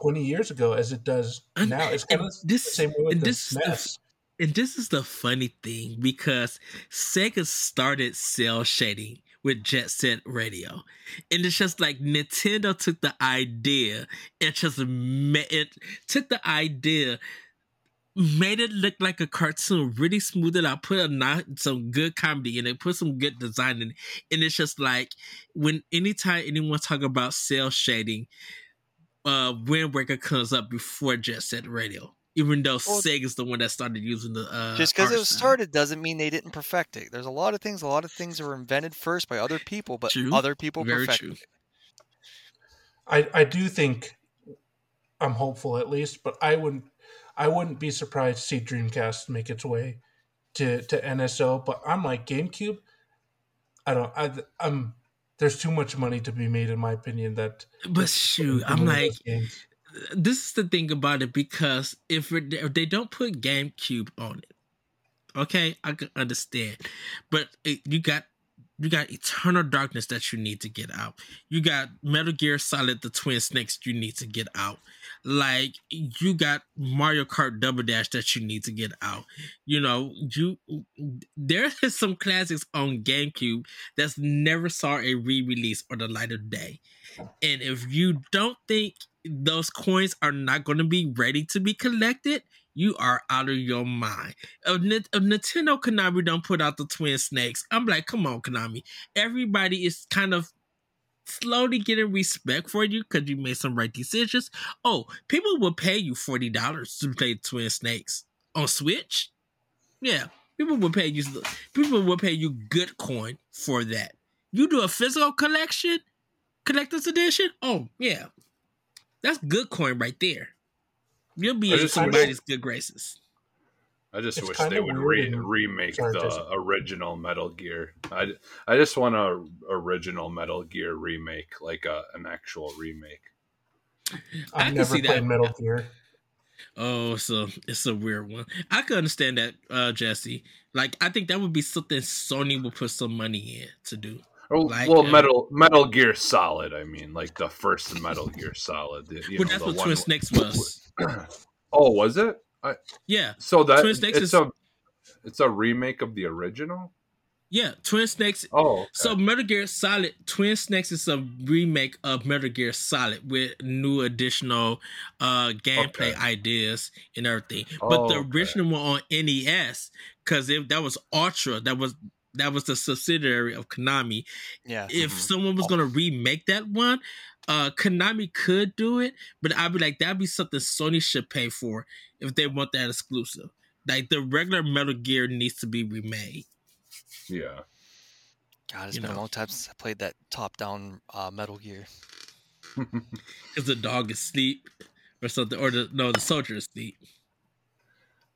[SPEAKER 4] 20 years ago as it does
[SPEAKER 2] And-
[SPEAKER 4] now. It's kind of
[SPEAKER 2] this-
[SPEAKER 4] the same way with
[SPEAKER 2] this is the-
[SPEAKER 4] SNES.
[SPEAKER 2] And this is the funny thing because Sega started cel shading with Jet Set Radio. And it's just like Nintendo took the idea and just it took the idea, made it look like a cartoon, really smoothed it out, put a ni- some good comedy in it, put some good design in it. And it's just like when anytime anyone talk about cel shading, uh Wind comes up before Jet Set Radio. Even though
[SPEAKER 5] Well-
[SPEAKER 2] Sega's the one that started using the uh
[SPEAKER 5] Just because it was started doesn't mean they didn't perfect it. There's a lot of things. A lot of things were invented first by other people, but
[SPEAKER 2] True.
[SPEAKER 5] other people
[SPEAKER 2] Very
[SPEAKER 5] perfected
[SPEAKER 2] true.
[SPEAKER 5] it.
[SPEAKER 4] I, I do think I'm hopeful at least, but I wouldn't I wouldn't be surprised to see Dreamcast make its way to, to NSO. But I'm like GameCube. I don't. I, I'm there's too much money to be made in my opinion. That
[SPEAKER 2] But shoot, I'm like,
[SPEAKER 4] those games.
[SPEAKER 2] This is the thing about it because if, it, if they don't put GameCube on it, okay, I can understand. But it, you got you got Eternal Darkness that you need to get out. You got Metal Gear Solid: The Twin Snakes you need to get out. Like you got Mario Kart Double Dash that you need to get out. You know, you there <laughs> is some classics on GameCube that's never saw a re-release or the light of day. And if you don't think those coins are not going to be ready to be collected, you are out of your mind. If, if Nintendo Konami don't put out the Twin Snakes, I'm like, come on, Konami. Everybody is kind of slowly getting respect for you because you made some right decisions. Oh, people will pay you forty dollars to play Twin Snakes on Switch. Yeah, people will pay you. People will pay you good coin for that. You do a physical collection, collector's edition. Oh yeah, that's good coin right there. You'll be in
[SPEAKER 3] just wish-
[SPEAKER 2] somebody's good graces.
[SPEAKER 3] I just
[SPEAKER 4] It's
[SPEAKER 3] wish they would re- remake
[SPEAKER 4] Sorry,
[SPEAKER 3] the
[SPEAKER 4] Jason.
[SPEAKER 3] original Metal Gear. I, I just want a original Metal Gear remake, like a, an actual remake.
[SPEAKER 2] I
[SPEAKER 4] I've
[SPEAKER 2] can
[SPEAKER 4] never
[SPEAKER 2] see
[SPEAKER 4] played
[SPEAKER 2] that.
[SPEAKER 4] Metal Gear.
[SPEAKER 2] Oh, so it's a weird one. I can understand that, uh, Jesse. Like, I think that would be something Sony would put some money in to do.
[SPEAKER 3] Oh,
[SPEAKER 2] Like,
[SPEAKER 3] well,
[SPEAKER 2] uh,
[SPEAKER 3] Metal Metal Gear Solid. I mean, like the first Metal <laughs> Gear Solid. the- you
[SPEAKER 2] but
[SPEAKER 3] know,
[SPEAKER 2] that's
[SPEAKER 3] the
[SPEAKER 2] what
[SPEAKER 3] one-
[SPEAKER 2] Twin Snakes was. <clears throat>
[SPEAKER 3] oh, was it?
[SPEAKER 2] Yeah,
[SPEAKER 3] So that
[SPEAKER 2] Twin Snakes
[SPEAKER 3] it's
[SPEAKER 2] is-
[SPEAKER 3] a it's a remake of the original.
[SPEAKER 2] yeah. Twin Snakes.
[SPEAKER 3] Oh, okay.
[SPEAKER 2] So Metal Gear Solid, Twin Snakes is a remake of Metal Gear Solid with new additional uh gameplay
[SPEAKER 3] Okay.
[SPEAKER 2] ideas and everything. but the
[SPEAKER 3] Oh, okay.
[SPEAKER 2] original one on NES, because that was Ultra, that was that was the subsidiary of Konami.
[SPEAKER 5] Yeah.
[SPEAKER 2] if
[SPEAKER 3] Mhm.
[SPEAKER 2] someone was gonna remake that one, uh Konami could do it, but I'd be like, that'd be something Sony should pay for if they want that exclusive. Like the regular Metal Gear needs to be remade.
[SPEAKER 3] yeah.
[SPEAKER 5] God, it's
[SPEAKER 2] you
[SPEAKER 5] been
[SPEAKER 2] know.
[SPEAKER 5] a long time since I played that top-down uh, Metal Gear. <laughs>
[SPEAKER 2] Because the dog is asleep or something, or the no, the soldier is asleep.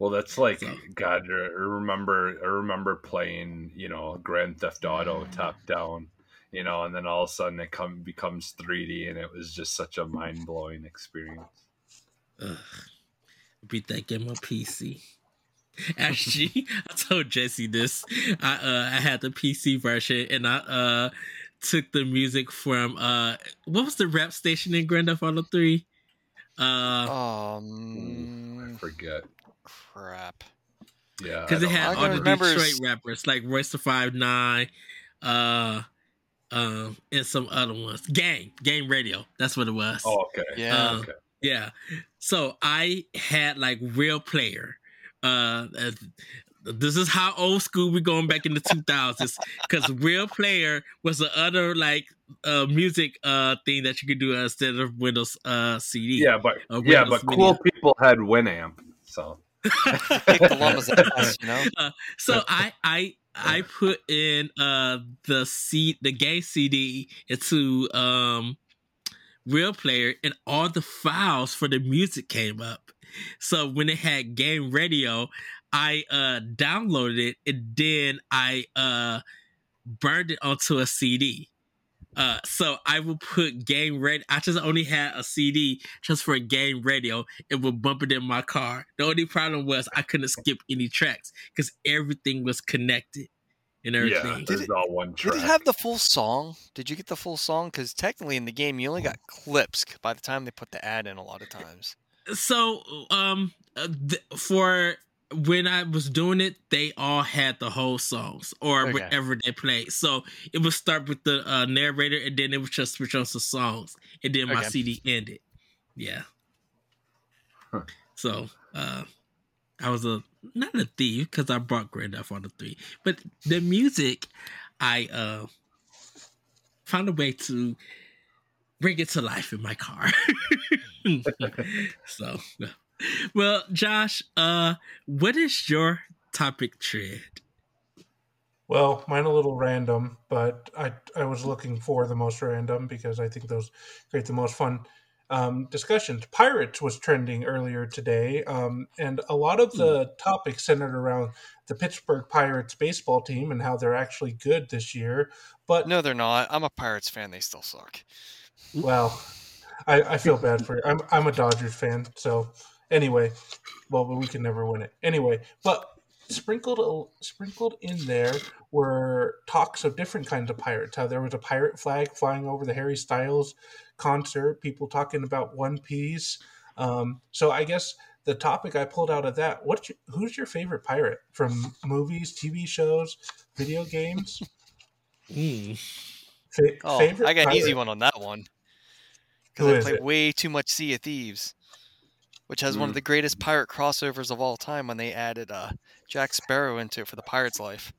[SPEAKER 3] Well, that's like
[SPEAKER 2] So-
[SPEAKER 3] God. I remember, I remember playing, you know, Grand Theft Auto top down, you know, and then all of a sudden it come becomes 3D, and it was just such a mind blowing experience.
[SPEAKER 2] Ugh. Beat that game on PC. <laughs> Actually, <laughs> I told Jesse this. I uh I had the PC version and I uh took the music from uh what was the rap station in Grand Theft Auto 3? Uh
[SPEAKER 5] Um,
[SPEAKER 3] I forget.
[SPEAKER 5] Crap.
[SPEAKER 3] Yeah,
[SPEAKER 2] because
[SPEAKER 3] I
[SPEAKER 2] it had
[SPEAKER 5] All I
[SPEAKER 2] all
[SPEAKER 5] can
[SPEAKER 2] the Detroit
[SPEAKER 5] is-
[SPEAKER 2] rappers like Royce the Five Nine, uh, um, and some other ones. Gang, Gang Radio. That's what it was.
[SPEAKER 3] Oh, okay.
[SPEAKER 5] Yeah.
[SPEAKER 2] Uh,
[SPEAKER 3] okay.
[SPEAKER 2] Yeah. So I had like RealPlayer. Uh, uh, this is how old school we going back in the 2000s because RealPlayer was the other like uh music uh thing that you could do instead of Windows uh CD.
[SPEAKER 3] Yeah, but
[SPEAKER 2] Uh,
[SPEAKER 3] yeah,
[SPEAKER 2] Windows
[SPEAKER 3] but cool people had Winamp. So <laughs>
[SPEAKER 5] Kick the llama's ass, you know?
[SPEAKER 2] So I I I put in uh the C the game CD into um RealPlayer and all the files for the music came up. So when it had game radio, I uh downloaded it and then I uh burned it onto a CD. Uh, so I will put game radio. I just only had a CD just for a game radio. It would bump it in my car. The only problem was I couldn't skip any tracks because everything was connected and
[SPEAKER 3] yeah,
[SPEAKER 2] everything.
[SPEAKER 3] there's
[SPEAKER 5] it-
[SPEAKER 3] all one track.
[SPEAKER 5] Did
[SPEAKER 3] track.
[SPEAKER 5] it have the full song? Did you get the full song? Because technically in the game, you only got clips by the time they put the ad in a lot of times.
[SPEAKER 2] so um uh, th- for when I was doing it, they all had the whole songs or
[SPEAKER 5] Okay.
[SPEAKER 2] whatever they played. So it would start with the uh, narrator, and then it would just switch on to songs, and then my CD ended. Yeah.
[SPEAKER 3] Huh.
[SPEAKER 2] So uh, I was a not a thief because I brought Grand Theft Auto Three, but the music, I uh found a way to bring it to life in my car. <laughs> so, <laughs> well, Josh, uh, what is your topic trend?
[SPEAKER 4] Well, mine a little random, but I I was looking for the most random because I think those create the most fun um, discussions. Pirates was trending earlier today, um, and a lot of the topics centered around the Pittsburgh Pirates baseball team and how they're actually good this year. But
[SPEAKER 5] No, they're not. I'm a Pirates fan. They still suck.
[SPEAKER 4] well, I, I feel bad for you. I'm I'm a Dodgers fan, so anyway, well, but we can never win it anyway. But sprinkled sprinkled in there were talks of different kinds of pirates. How there was a pirate flag flying over the Harry Styles concert. People talking about One Piece. Um, so I guess the topic I pulled out of that. What's your, who's your favorite pirate from movies, TV shows, video games?
[SPEAKER 2] Mm.
[SPEAKER 4] Fa-
[SPEAKER 5] Oh,
[SPEAKER 4] favorite
[SPEAKER 5] I got an easy one on that one. Because I
[SPEAKER 4] is
[SPEAKER 5] played
[SPEAKER 4] it?
[SPEAKER 5] way too much Sea of Thieves, which has one of
[SPEAKER 3] Mm.
[SPEAKER 5] the greatest pirate crossovers of all time when they added uh, Jack Sparrow into it for the Pirate's Life.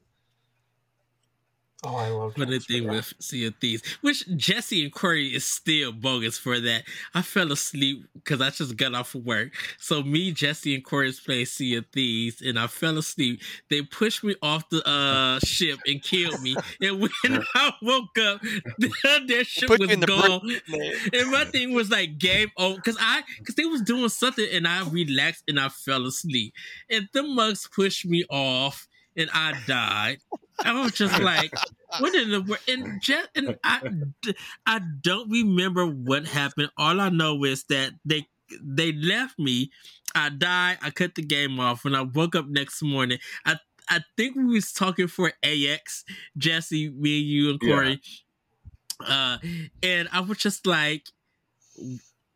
[SPEAKER 4] Oh, I love
[SPEAKER 2] Funny
[SPEAKER 4] Jack
[SPEAKER 2] thing with Sea of Thieves, which Jesse and Corey is still bogus for that. I fell asleep because I just got off of work. So me, Jesse, and Corey is playing Sea of Thieves, and I fell asleep. They pushed me off the uh, ship and killed me. And when I woke up, <laughs> their ship
[SPEAKER 5] put
[SPEAKER 2] was
[SPEAKER 5] in the
[SPEAKER 2] gone.
[SPEAKER 5] brick-
[SPEAKER 2] And my thing was like game over because I because they was doing something and I relaxed and I fell asleep. And the mugs pushed me off and I died. I was just like, what in the world? And just and I I don't remember what happened. All I know is that they they left me. I died. I cut the game off. When I woke up next morning, I I think we was talking for AX, Jesse, me, you, and
[SPEAKER 3] Yeah.
[SPEAKER 2] Corey. Uh, and I was just like,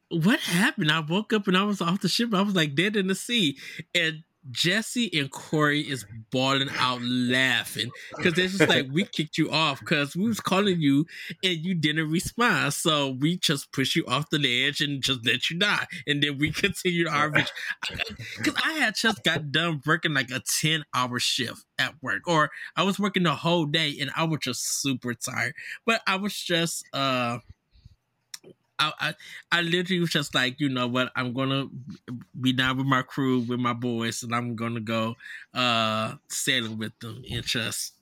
[SPEAKER 2] what happened? I woke up and I was off the ship. I was like dead in the sea. And Jesse and Corey is bawling out laughing because they're just like, we kicked you off because we was calling you and you didn't respond. So we just push you off the ledge and just let you die. And then we <laughs> continued our adventure. Because I had just got done working like a 10 hour shift at work, or I was working the whole day and I was just super tired. But I was just, uh, I, I I literally was just like, you know what, I'm gonna be down with my crew, with my boys, and I'm gonna go uh sailing with them and just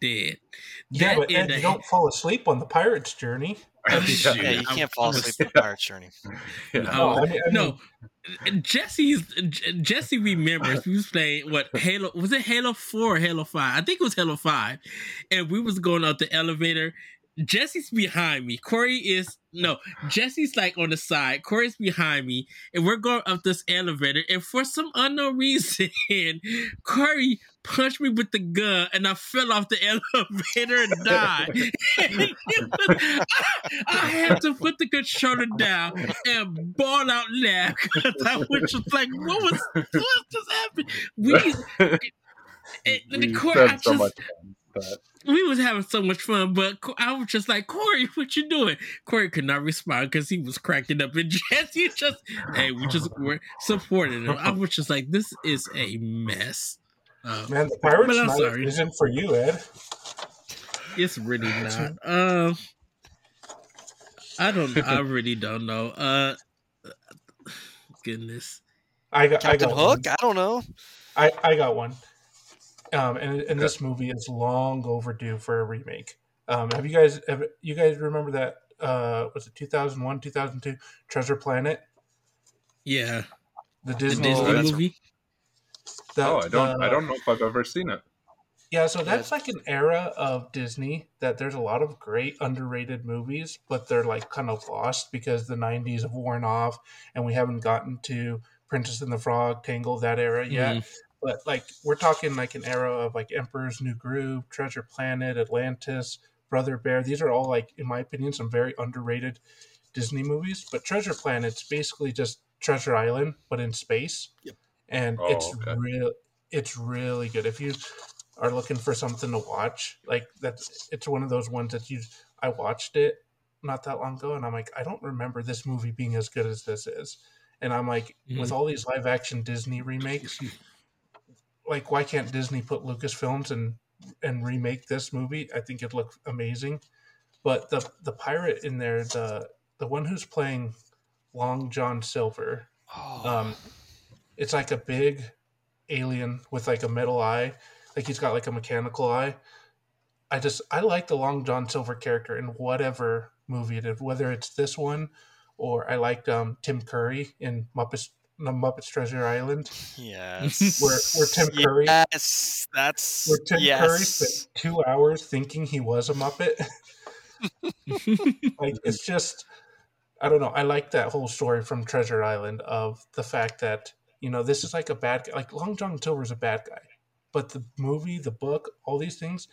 [SPEAKER 2] dead.
[SPEAKER 4] Yeah,
[SPEAKER 2] That
[SPEAKER 4] but
[SPEAKER 2] and
[SPEAKER 4] Ed, you don't fall asleep on the pirate's journey.
[SPEAKER 3] Yeah. <laughs>
[SPEAKER 5] Yeah, you
[SPEAKER 2] I-
[SPEAKER 5] can't fall asleep on the Pirate's Journey. <laughs>
[SPEAKER 3] Yeah.
[SPEAKER 2] Oh,
[SPEAKER 4] I mean- I
[SPEAKER 2] no. Jesse's Jesse remembers we was playing what Halo was it Halo 4 or Halo 5? I think it was Halo 5. And we was going up the elevator. Jesse's behind me. Corey is no, Jesse's like on the side. Corey's behind me. And we're going up this elevator. And for some unknown reason, <laughs> Corey punched me with the gun, and I fell off the <laughs> elevator and died. And was, <laughs> I, I, had to put the controller down and bawl out laugh because I was just like, "What was what just happened?" We, it, the court, I just, so much fun, but we was having so much fun, but I was just like, Corey, what you doing? Corey could not respond because he was cracking up. And <laughs> Jesse just, hey, we just <laughs> were supporting him. I was just like, this is a mess.
[SPEAKER 4] Uh, Man, the Pirates night sorry. isn't for you, Ed.
[SPEAKER 2] It's really not. Uh, I don't. <laughs> I really don't know. Uh, goodness.
[SPEAKER 4] I got
[SPEAKER 5] Captain
[SPEAKER 4] I got
[SPEAKER 5] Hook.
[SPEAKER 4] One.
[SPEAKER 5] I don't know.
[SPEAKER 4] I I got one. Um, and and this movie is long overdue for a remake. Um, have you guys have you guys remember that? Uh, was it two thousand one, two thousand two? Treasure Planet.
[SPEAKER 2] Yeah,
[SPEAKER 4] the Disney,
[SPEAKER 2] the Disney movie.
[SPEAKER 3] The, oh, I don't. The, I don't know if I've ever seen it.
[SPEAKER 4] Yeah, so that's like an era of Disney that there's a lot of great underrated movies, but they're like kind of lost because the '90s have worn off, and we haven't gotten to Princess and the Frog, Tangle, that era yet. Mm but like we're talking like an era of like Emperor's New Groove, Treasure Planet, Atlantis, Brother Bear. These are all like, in my opinion, some very underrated Disney movies. But Treasure Planet's basically just Treasure Island, but in space. Yep. And oh, it's okay. real. It's really good. If you are looking for something to watch, like that's it's one of those ones that you. I watched it not that long ago, and I'm like, I don't remember this movie being as good as this is. And I'm like, mm-hmm. with all these live action Disney remakes, like why can't Disney put Lucasfilms and and remake this movie? I think it'd look amazing. But the the pirate in there, the the one who's playing Long John Silver, oh. um, it's like a big alien with like a metal eye, like he's got like a mechanical eye. I just I like the Long John Silver character in whatever movie it is, whether it's this one or I liked um, Tim Curry in Muppets the Muppets Treasure Island.
[SPEAKER 5] Yes.
[SPEAKER 4] Where where Tim Curry
[SPEAKER 5] Yes, that's
[SPEAKER 4] where Tim
[SPEAKER 5] yes.
[SPEAKER 4] Curry spent two hours thinking he was a Muppet. <laughs> like it's just I don't know. I like that whole story from Treasure Island of the fact that, you know, this is like a bad guy like Long John Silver's a bad guy. But the movie, the book, all these things,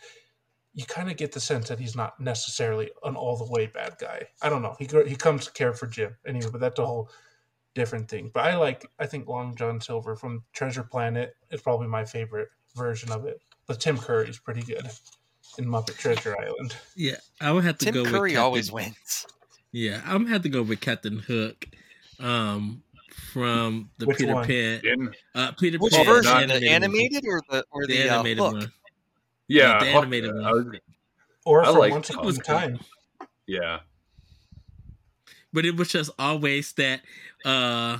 [SPEAKER 4] you kind of get the sense that he's not necessarily an all the way bad guy. I don't know. He he comes to care for Jim anyway, but that's a whole different thing. But I like I think Long John Silver from Treasure Planet is probably my favorite version of it. But Tim Curry is pretty good in Muppet Treasure Island.
[SPEAKER 2] Yeah, I would have to
[SPEAKER 5] Tim
[SPEAKER 2] go.
[SPEAKER 5] Curry
[SPEAKER 2] with Captain,
[SPEAKER 5] always wins.
[SPEAKER 2] Yeah, I'm gonna have to go with Captain Hook. Um, from the Which Peter one? Pan. Uh, Peter
[SPEAKER 5] Which
[SPEAKER 2] Pan
[SPEAKER 5] version? Animated the animated or the or the, the uh, animated uh, one?
[SPEAKER 3] Yeah,
[SPEAKER 2] the animated one. Was,
[SPEAKER 4] or from like, Once Upon a Time.
[SPEAKER 3] Yeah,
[SPEAKER 2] but it was just always that uh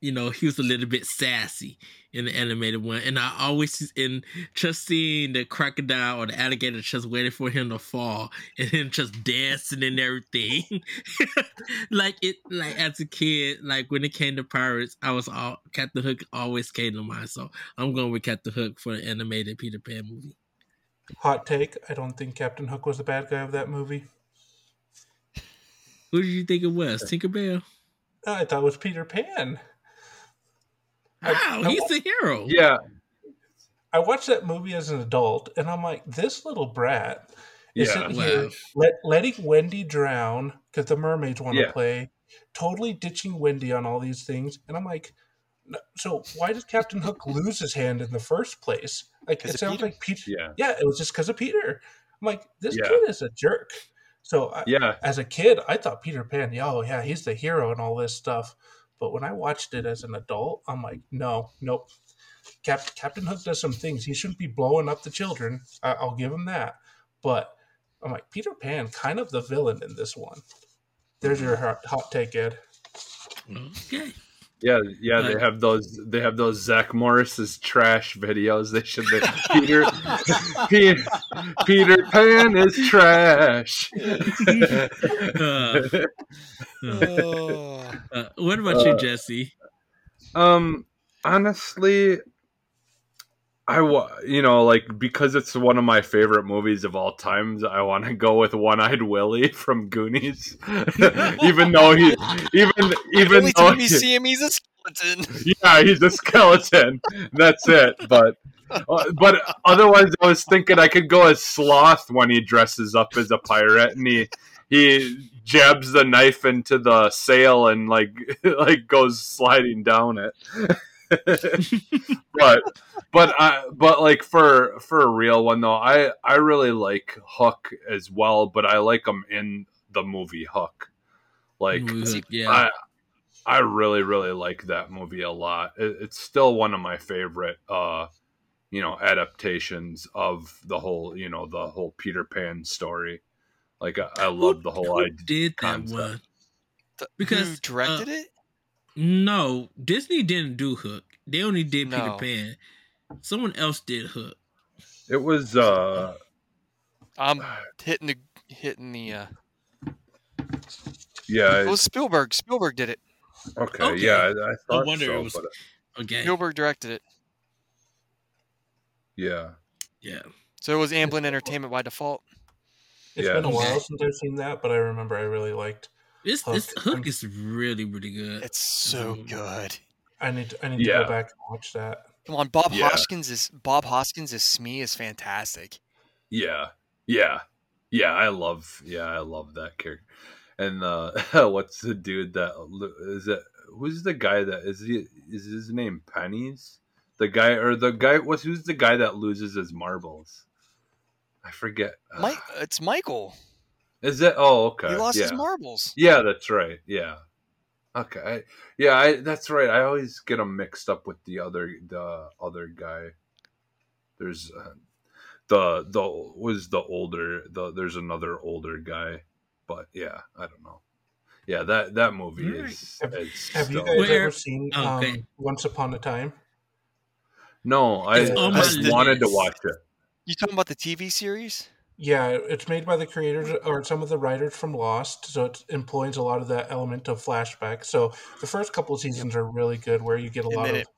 [SPEAKER 2] you know he was a little bit sassy in the animated one. And i always in just seeing the crocodile or the alligator just waiting for him to fall and him just dancing and everything. <laughs> Like it like as a kid like when it came to pirates i was all captain hook always came to mind. So i'm going with captain hook for the animated peter pan movie.
[SPEAKER 4] Hot take i don't think captain hook was the bad guy of that movie
[SPEAKER 2] who did you think it was? Tinkerbell?
[SPEAKER 4] I thought it was Peter Pan.
[SPEAKER 2] Wow, I, he's I, the hero.
[SPEAKER 3] Yeah.
[SPEAKER 4] I watched that movie as an adult, and I'm like, this little brat is yeah, sitting wow. here let, letting Wendy drown because the mermaids want yeah. to play, totally ditching Wendy on all these things. And I'm like, so why did Captain Hook lose his hand in the first place? Like it sounds Peter. like Peter. Yeah. yeah, it was just because of Peter. I'm like, this yeah. kid is a jerk. So
[SPEAKER 3] yeah,
[SPEAKER 4] I, as a kid, I thought Peter Pan, oh yeah, he's the hero and all this stuff. But when I watched it as an adult, I'm like, no, nope. Cap- Captain Hook does some things. He shouldn't be blowing up the children. I- I'll give him that. But I'm like, Peter Pan, kind of the villain in this one. There's your hot, hot take, Ed. Mm-hmm.
[SPEAKER 2] Okay.
[SPEAKER 3] Yeah, yeah, they have those. They have those Zach Morris's trash videos. They should be Peter. <laughs> Peter, Peter Pan is trash.
[SPEAKER 2] uh, uh, what about you, uh, Jesse?
[SPEAKER 3] Um, honestly, I wa you know like because it's one of my favorite movies of all times. I want to go with One Eyed Willie <laughs> from Goonies, <laughs> even though he even even
[SPEAKER 5] Only
[SPEAKER 3] though
[SPEAKER 5] we see him, he's a skeleton. <laughs>
[SPEAKER 3] Yeah, he's a skeleton. That's it. But Uh, but otherwise, I was thinking I could go as Sloth when he dresses up as a pirate and he he jabs the knife into the sail and like like goes sliding down it. <laughs> but but I but like for for a real one though, I I really like Hook as well, but I like him in the movie Hook. Like
[SPEAKER 2] Ooh, yeah.
[SPEAKER 3] I I really really like that movie a lot. It, it's still one of my favorite uh you know adaptations of the whole you know the whole Peter Pan story. Like I, I love the whole
[SPEAKER 2] Who
[SPEAKER 3] idea.
[SPEAKER 2] did that
[SPEAKER 3] concept.
[SPEAKER 2] one? Because,
[SPEAKER 5] who directed
[SPEAKER 2] uh,
[SPEAKER 5] it?
[SPEAKER 2] No, Disney didn't do Hook. They only did Peter Pan. Someone else did Hook.
[SPEAKER 3] It was uh
[SPEAKER 5] I'm hitting the hitting the. uh
[SPEAKER 3] yeah
[SPEAKER 5] It was Spielberg. Spielberg did it.
[SPEAKER 3] okay,
[SPEAKER 2] Okay.
[SPEAKER 3] yeah I, I thought
[SPEAKER 2] wonder
[SPEAKER 3] so,
[SPEAKER 2] it was-
[SPEAKER 3] but
[SPEAKER 2] Okay.
[SPEAKER 5] Spielberg directed it.
[SPEAKER 3] yeah
[SPEAKER 2] Yeah.
[SPEAKER 5] So it was Amblin Entertainment by default.
[SPEAKER 4] It's
[SPEAKER 3] Yeah.
[SPEAKER 4] been a while since I've seen that, but I remember I really liked.
[SPEAKER 2] This
[SPEAKER 4] Hook.
[SPEAKER 2] this Hook is really really good.
[SPEAKER 5] It's so
[SPEAKER 2] Mhm.
[SPEAKER 5] good.
[SPEAKER 4] I need to, I need to go back and watch that.
[SPEAKER 5] Come on, Bob
[SPEAKER 3] Yeah.
[SPEAKER 5] Hoskins is Bob Hoskins is Smee is fantastic.
[SPEAKER 3] Yeah, yeah, yeah. I love, yeah, I love that character. And uh, <laughs> what's the dude that lo- is it? Who's the guy that is he? Is his name Pennies? The guy or the guy? What's who's the guy that loses his marbles? I forget.
[SPEAKER 5] Mike, it's Michael.
[SPEAKER 3] Is it? Oh, okay.
[SPEAKER 5] He lost
[SPEAKER 3] yeah.
[SPEAKER 5] his marbles.
[SPEAKER 3] Yeah, that's right. Yeah. Okay. I, yeah, I, that's right. I always get them mixed up with the other the other guy. There's uh, the the was the older the there's another older guy, but yeah, I don't know. Yeah, that that movie
[SPEAKER 2] Alright.
[SPEAKER 3] is.
[SPEAKER 4] Have-
[SPEAKER 3] is
[SPEAKER 4] Have you guys
[SPEAKER 2] Where-
[SPEAKER 4] ever seen
[SPEAKER 2] Oh,
[SPEAKER 4] um,
[SPEAKER 2] okay.
[SPEAKER 4] Once Upon a Time?
[SPEAKER 3] No, I,
[SPEAKER 2] It's
[SPEAKER 3] I wanted to watch it.
[SPEAKER 5] You talking about the TV series?
[SPEAKER 4] Yeah, it's made by the creators or some of the writers from Lost, so it employs a lot of that element of flashback. So the first couple of seasons are really good, where you get a lot of
[SPEAKER 5] it-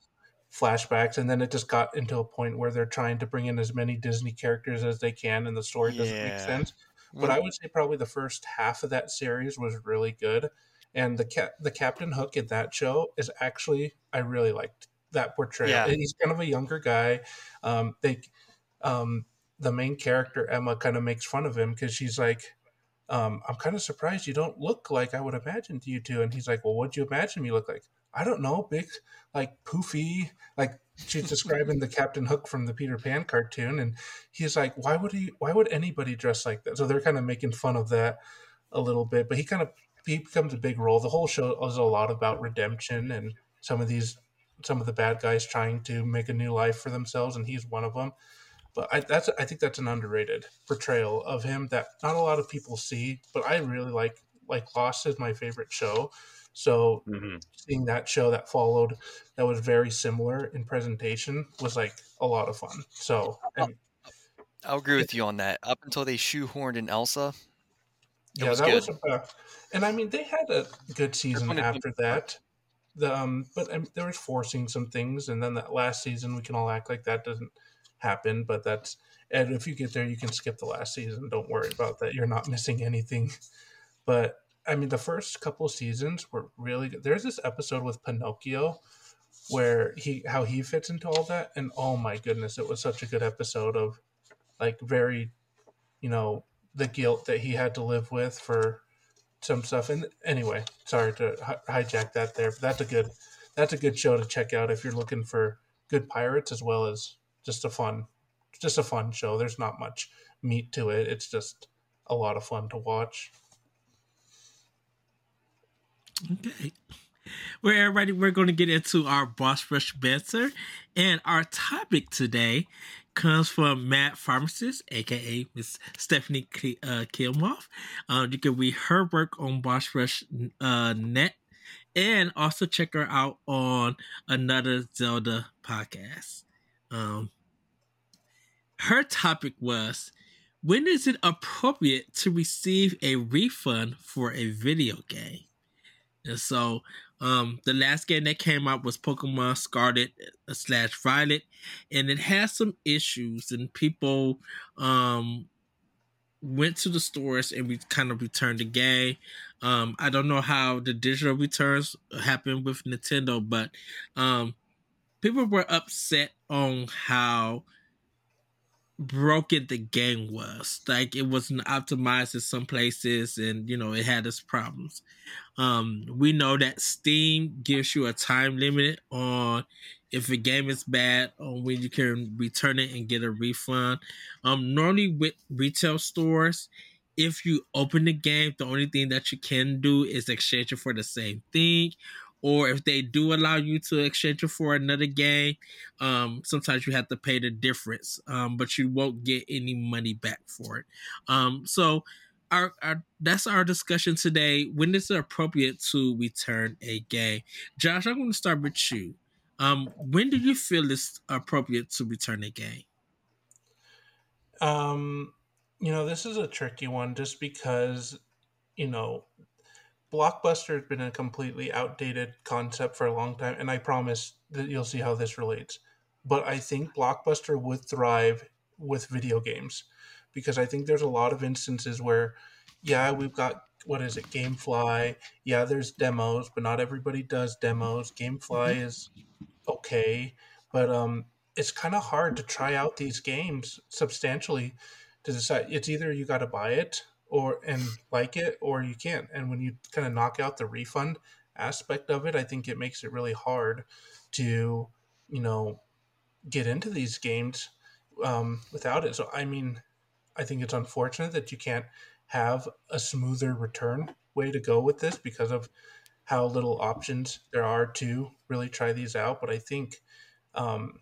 [SPEAKER 4] flashbacks, and then it just got into a point where they're trying to bring in as many Disney characters as they can, and the story doesn't make sense. But I would say probably the first half of that series was really good, and the cap the Captain Hook in that show is actually I really liked that portrayal.
[SPEAKER 5] Yeah.
[SPEAKER 4] He's kind of a younger guy. Um, they, um, the main character Emma kind of makes fun of him because she's like, um, "I'm kind of surprised you don't look like I would imagine you do," and he's like, "Well, what'd you imagine me look like?" I don't know, big, like poofy, like she's describing the Captain Hook from the Peter Pan cartoon, and he's like, "Why would he? Why would anybody dress like that?" So they're kind of making fun of that a little bit, but he kind of he becomes a big role. The whole show is a lot about redemption and some of these some of the bad guys trying to make a new life for themselves, and he's one of them. But I, that's I think that's an underrated portrayal of him that not a lot of people see. But I really like like Lost is my favorite show. So
[SPEAKER 3] hmm
[SPEAKER 4] seeing that show that followed that was very similar in presentation was like a lot of fun. So and
[SPEAKER 5] I'll agree with you on that. Up until they shoehorned in Elsa, It
[SPEAKER 4] yeah,
[SPEAKER 5] was
[SPEAKER 4] that
[SPEAKER 5] good.
[SPEAKER 4] was uh, and I mean they had a good season after that. The um, but um, there was forcing some things, and then that last season we can all act like that doesn't happen. But that's and if you get there, you can skip the last season. Don't worry about that. You're not missing anything. <laughs> But I mean, the first couple seasons were really good. There's this episode with Pinocchio where he how he fits into all that, and oh my goodness, it was such a good episode of like very, you know, the guilt that he had to live with for some stuff. And anyway, sorry to hi- hijack that there, but that's a good that's a good show to check out if you're looking for good pirates as well as just a fun just a fun show. There's not much meat to it. It's just a lot of fun to watch.
[SPEAKER 2] Okay. Well, everybody, we're going to get into our Boss Rush Banter. And our topic today comes from Matt Pharmacist, aka Miss Stephanie K- uh, Kilmoff. Um, you can read her work on Boss Rush uh, Net and also check her out on another Zelda podcast. Um, her topic was When is it appropriate to receive a refund for a video game? And so, um, the last game that came out was Pokemon Scarlet uh, slash Violet, and it has some issues, and people um went to the stores and we kind of returned the game. Um, I don't know how the digital returns happen with Nintendo, but um, people were upset on how broken the game was. Like it wasn't optimized in some places and you know it had its problems. Um we know that Steam gives you a time limit on if a game is bad on when you can return it and get a refund. Um normally with retail stores, if you open the game, the only thing that you can do is exchange it for the same thing or if they do allow you to exchange it for another game, um, sometimes you have to pay the difference, um, but you won't get any money back for it. Um, so, our, our that's our discussion today. When is it appropriate to return a game? Josh, I'm going to start with you. Um, when do you feel it's appropriate to return a game?
[SPEAKER 4] Um, you know, this is a tricky one just because, you know, Blockbuster has been a completely outdated concept for a long time, and I promise that you'll see how this relates. But I think Blockbuster would thrive with video games because I think there's a lot of instances where, yeah, we've got what is it, GameFly? Yeah, there's demos, but not everybody does demos. GameFly mm-hmm. is okay, but um, it's kind of hard to try out these games substantially to decide. It's either you got to buy it or and like it or you can't. And when you kind of knock out the refund aspect of it i think it makes it really hard to you know get into these games um, without it. So i mean i think it's unfortunate that you can't have a smoother return way to go with this because of how little options there are to really try these out. But i think um,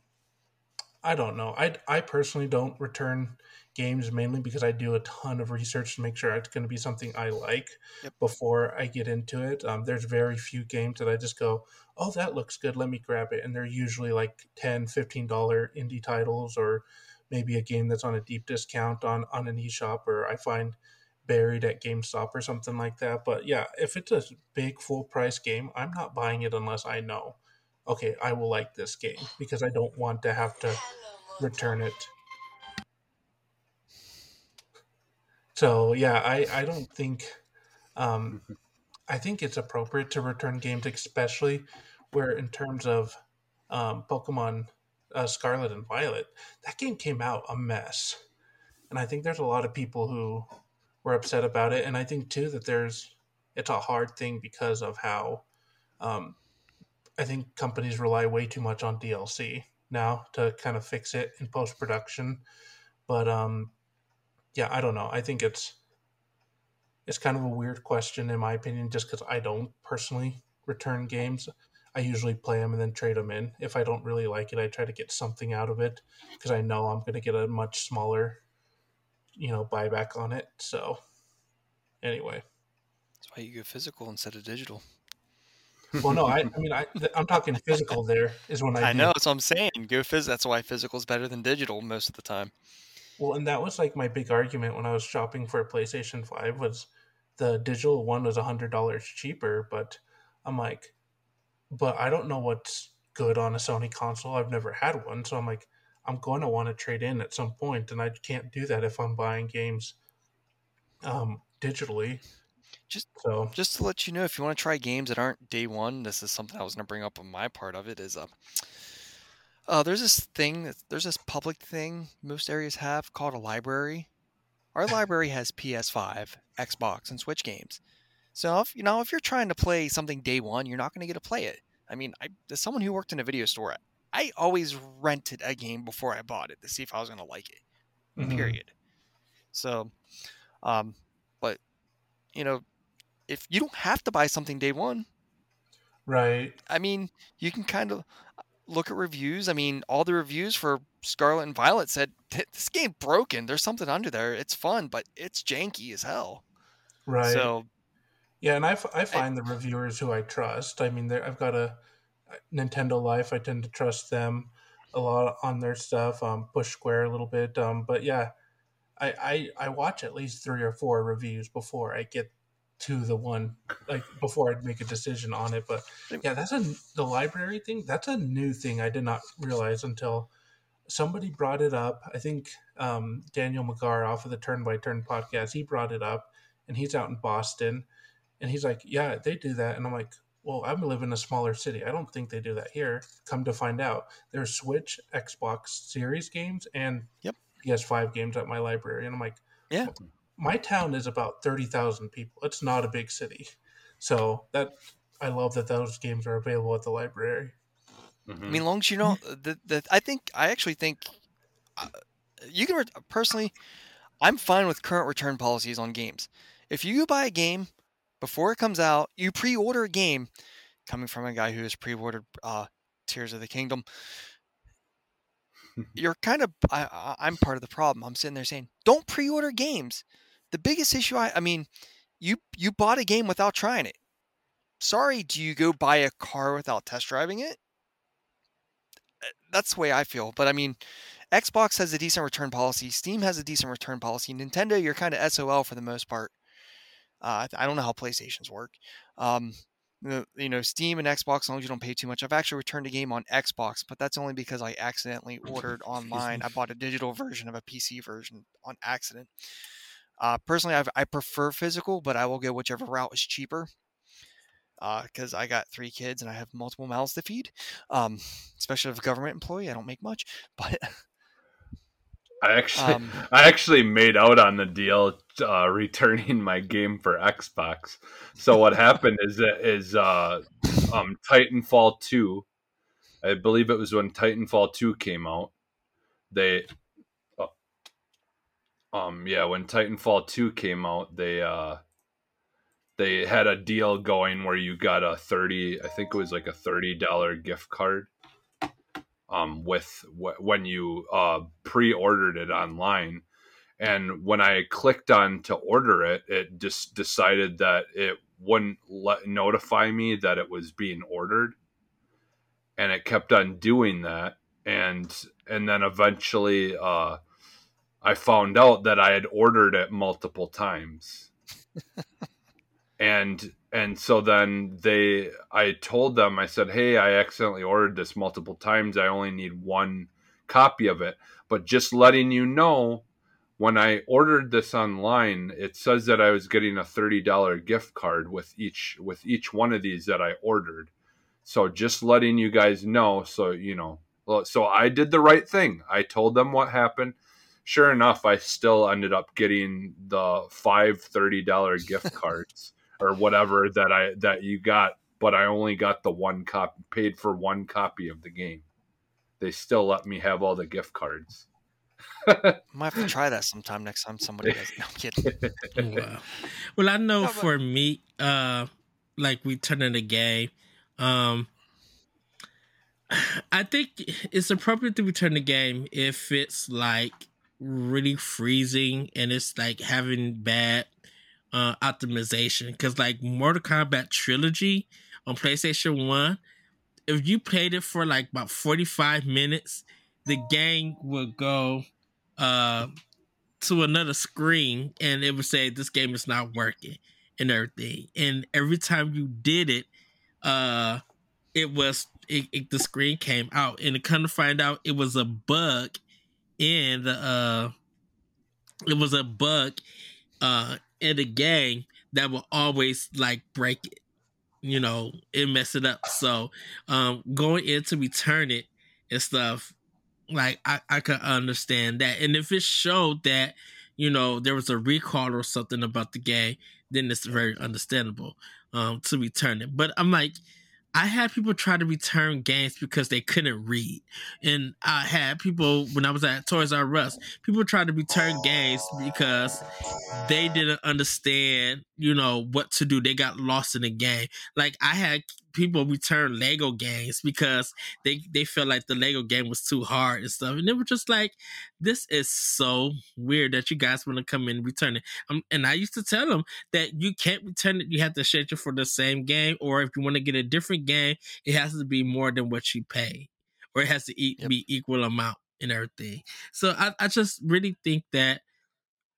[SPEAKER 4] i don't know i, I personally don't return games mainly because I do a ton of research to make sure it's going to be something I like yep. before I get into it. Um, there's very few games that I just go, oh, that looks good. Let me grab it. And they're usually like 10 $15 indie titles or maybe a game that's on a deep discount on, on an eShop or I find buried at GameStop or something like that. But yeah, if it's a big full price game, I'm not buying it unless I know, okay, I will like this game because I don't want to have to return it So yeah, I I don't think um. I think it's appropriate to return games, especially where in terms of um, Pokemon uh, Scarlet and Violet, that game came out a mess, and I think there's a lot of people who were upset about it, and I think too that there's it's a hard thing because of how um, I think companies rely way too much on DLC now to kind of fix it in post production, but um, yeah, I don't know. I think it's it's kind of a weird question in my opinion, just because I don't personally return games. I usually play them and then trade them in. If I don't really like it, I try to get something out of it because I know I'm going to get a much smaller, you know, buyback on it. So, anyway,
[SPEAKER 5] that's why you go physical instead of digital.
[SPEAKER 4] Well, no, I, I mean, I, am talking physical. There is when <laughs> I.
[SPEAKER 5] I know. That's what I'm saying. Go phys. That's why physical is better than digital most of the time.
[SPEAKER 4] Well, and that was like my big argument when I was shopping for a PlayStation 5 was the digital one was a $100 cheaper, but I'm like but I don't know what's good on a Sony console. I've never had one, so I'm like I'm going to want to trade in at some point and I can't do that if I'm buying games um digitally.
[SPEAKER 5] Just so just to let you know if you want to try games that aren't day 1, this is something I was going to bring up on my part of it is uh uh, there's this thing, there's this public thing most areas have called a library. Our <laughs> library has PS5, Xbox, and Switch games. So if you know if you're trying to play something day one, you're not going to get to play it. I mean, I, as someone who worked in a video store, I always rented a game before I bought it to see if I was going to like it. Mm-hmm. Period. So, um, but you know, if you don't have to buy something day one,
[SPEAKER 4] right?
[SPEAKER 5] I mean, you can kind of look at reviews. I mean, all the reviews for Scarlet and Violet said this game broken. There's something under there. It's fun, but it's janky as hell.
[SPEAKER 4] Right. So, yeah, and I, f- I find I, the reviewers who I trust. I mean, I've got a Nintendo Life. I tend to trust them a lot on their stuff. Um, Push Square a little bit. Um, but yeah, I, I I watch at least three or four reviews before I get to the one like before I'd make a decision on it. But yeah, that's a the library thing. That's a new thing I did not realize until somebody brought it up. I think um, Daniel McGar off of the Turn by Turn podcast. He brought it up, and he's out in Boston, and he's like, "Yeah, they do that," and I'm like. well, I'm live in a smaller city. I don't think they do that here. Come to find out, there's Switch, Xbox Series games, and
[SPEAKER 5] Yep.
[SPEAKER 4] PS5 games at my library. And I'm like,
[SPEAKER 5] Yeah.
[SPEAKER 4] My town is about 30,000 people. It's not a big city. So that I love that those games are available at the library.
[SPEAKER 3] Mhm.
[SPEAKER 5] I mean, long as you know the, the I think I actually think uh, you can re- personally, I'm fine with current return policies on games. If you buy a game before it comes out, you pre-order a game. Coming from a guy who has pre-ordered uh, Tears of the Kingdom, <laughs> you're kind of I, I- I'm part of the problem. I'm sitting there saying, don't pre-order games. The biggest issue I I mean, you you bought a game without trying it. Sorry, do you go buy a car without test driving it? Uh, That's the way I feel. But I mean, Xbox has a decent return policy. Steam has a decent return policy. Nintendo, you're kind of SOL for the most part. Uh, I I don't know how PlayStations work. Um, you know, Steam and Xbox, as long as you don't pay too much. I've actually returned a game on Xbox, but that's only because I accidentally <laughs> ordered online. I bought a digital version of a PC version on accident. Uh, personally, I've, I prefer physical, but I will go whichever route is cheaper. Because I got three kids and I have multiple mouths to feed, um, especially as a government employee. I don't make much, <laughs> but
[SPEAKER 3] I actually,
[SPEAKER 5] um, <laughs>
[SPEAKER 3] I actually made out on the deal, uh, returning my game for Xbox. So what <laughs> happened is that is uh, um, Titanfall two. I believe it was when Titanfall two came out. They, uh, um, yeah, when Titanfall two came out, they uh, they had a deal going where you got a thirty. I think it was like a thirty dollar gift card um, with wh- when you uh, pre-ordered it online. And when I clicked on to order it, it just decided that it wouldn't let notify me that it was being ordered, and it kept on doing that. And and then eventually, uh, I found out that I had ordered it multiple times. <laughs> and and so then they i told them i said hey i accidentally ordered this multiple times. I only need one copy of it. But just letting you know when i ordered this online it says that i was getting a $30 gift card with each with each one of these that i ordered. So just letting you guys know so you know so i did the right thing. I told them what happened sure enough i still ended up getting the five $30 <laughs> gift cards or whatever that I that you got, but I only got the one copy, paid for one copy of the game. They still let me have all the gift cards.
[SPEAKER 5] I might have to try that sometime next time somebody does. No, <laughs> I'm kidding. <laughs>
[SPEAKER 2] wow. Well, I know
[SPEAKER 5] No, but-
[SPEAKER 2] for me, uh, like returning the game, um, <sighs> I think it's appropriate to return the game if it's like really freezing and it's like having bad uh optimization. Because like Mortal Kombat Trilogy on PlayStation One, if you played it for like about forty five minutes, the game would go uh to another screen and it would say this game is not working and everything. And every time you did it, uh it was it, it- the screen came out and to come to find out it was a bug in the uh it was a bug uh in the gang that will always like break it you know and mess it up. So um going in to return it and stuff like i i could understand that. And if it showed that you know there was a recall or something about the game then it's very understandable um to return it. But i'm like I had people try to return games because they couldn't read. And I had people when I was at Toys R Us, people tried to return games because they didn't understand, you know, what to do. They got lost in the game. Like I had people return Lego games because they they felt like the Lego game was too hard and stuff. And they were just like, this is so weird that you guys want to come in and return it. Um, and I used to tell them that you can't return it. You have to exchange it for the same game, or if you want to get a different game, it has to be more than what you pay, or it has to e-
[SPEAKER 5] Yep.
[SPEAKER 2] be equal amount and everything. So I, I just really think that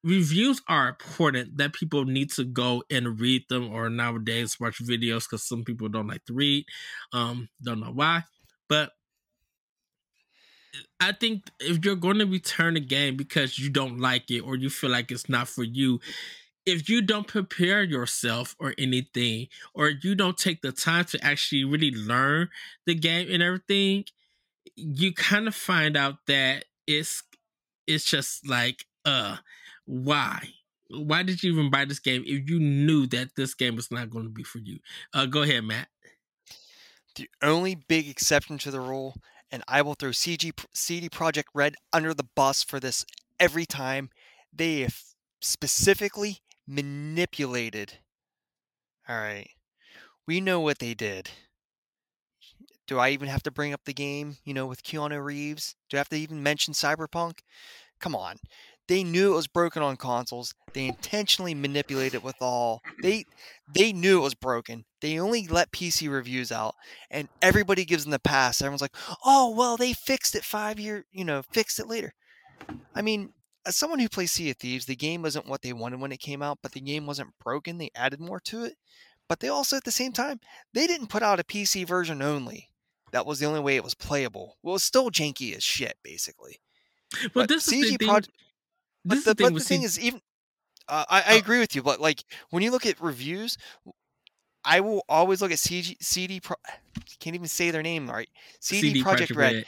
[SPEAKER 2] reviews are important. That people need to go and read them, or nowadays watch videos because some people don't like to read. Um, don't know why, but I think if you're going to return a game because you don't like it or you feel like it's not for you, if you don't prepare yourself or anything, or you don't take the time to actually really learn the game and everything, you kind of find out that it's it's just like uh why why did you even buy this game if you knew that this game was not going to be for you uh go ahead matt
[SPEAKER 5] the only big exception to the rule and i will throw cg CD Projekt Red under the bus for this every time they have specifically manipulated all right we know what they did do I even have to bring up the game, you know, with Keanu Reeves? Do I have to even mention Cyberpunk? Come on. They knew it was broken on consoles. They intentionally manipulated it with all. They they knew it was broken. They only let PC reviews out and everybody gives them the pass. Everyone's like, "Oh, well, they fixed it 5 year, you know, fixed it later." I mean, as someone who plays Sea of Thieves, the game wasn't what they wanted when it came out, but the game wasn't broken. They added more to it. But they also at the same time, they didn't put out a PC version only. That was the only way it was playable. Well, it's still janky as shit, basically.
[SPEAKER 2] but, but this CG is the thing,
[SPEAKER 5] but the, the, but the thing is, even uh, I, I, agree with you, but like when you look at reviews, I will always look at CG, CD. Pro, <sighs> can't even say their name right. CD, CD Projekt Red. Red.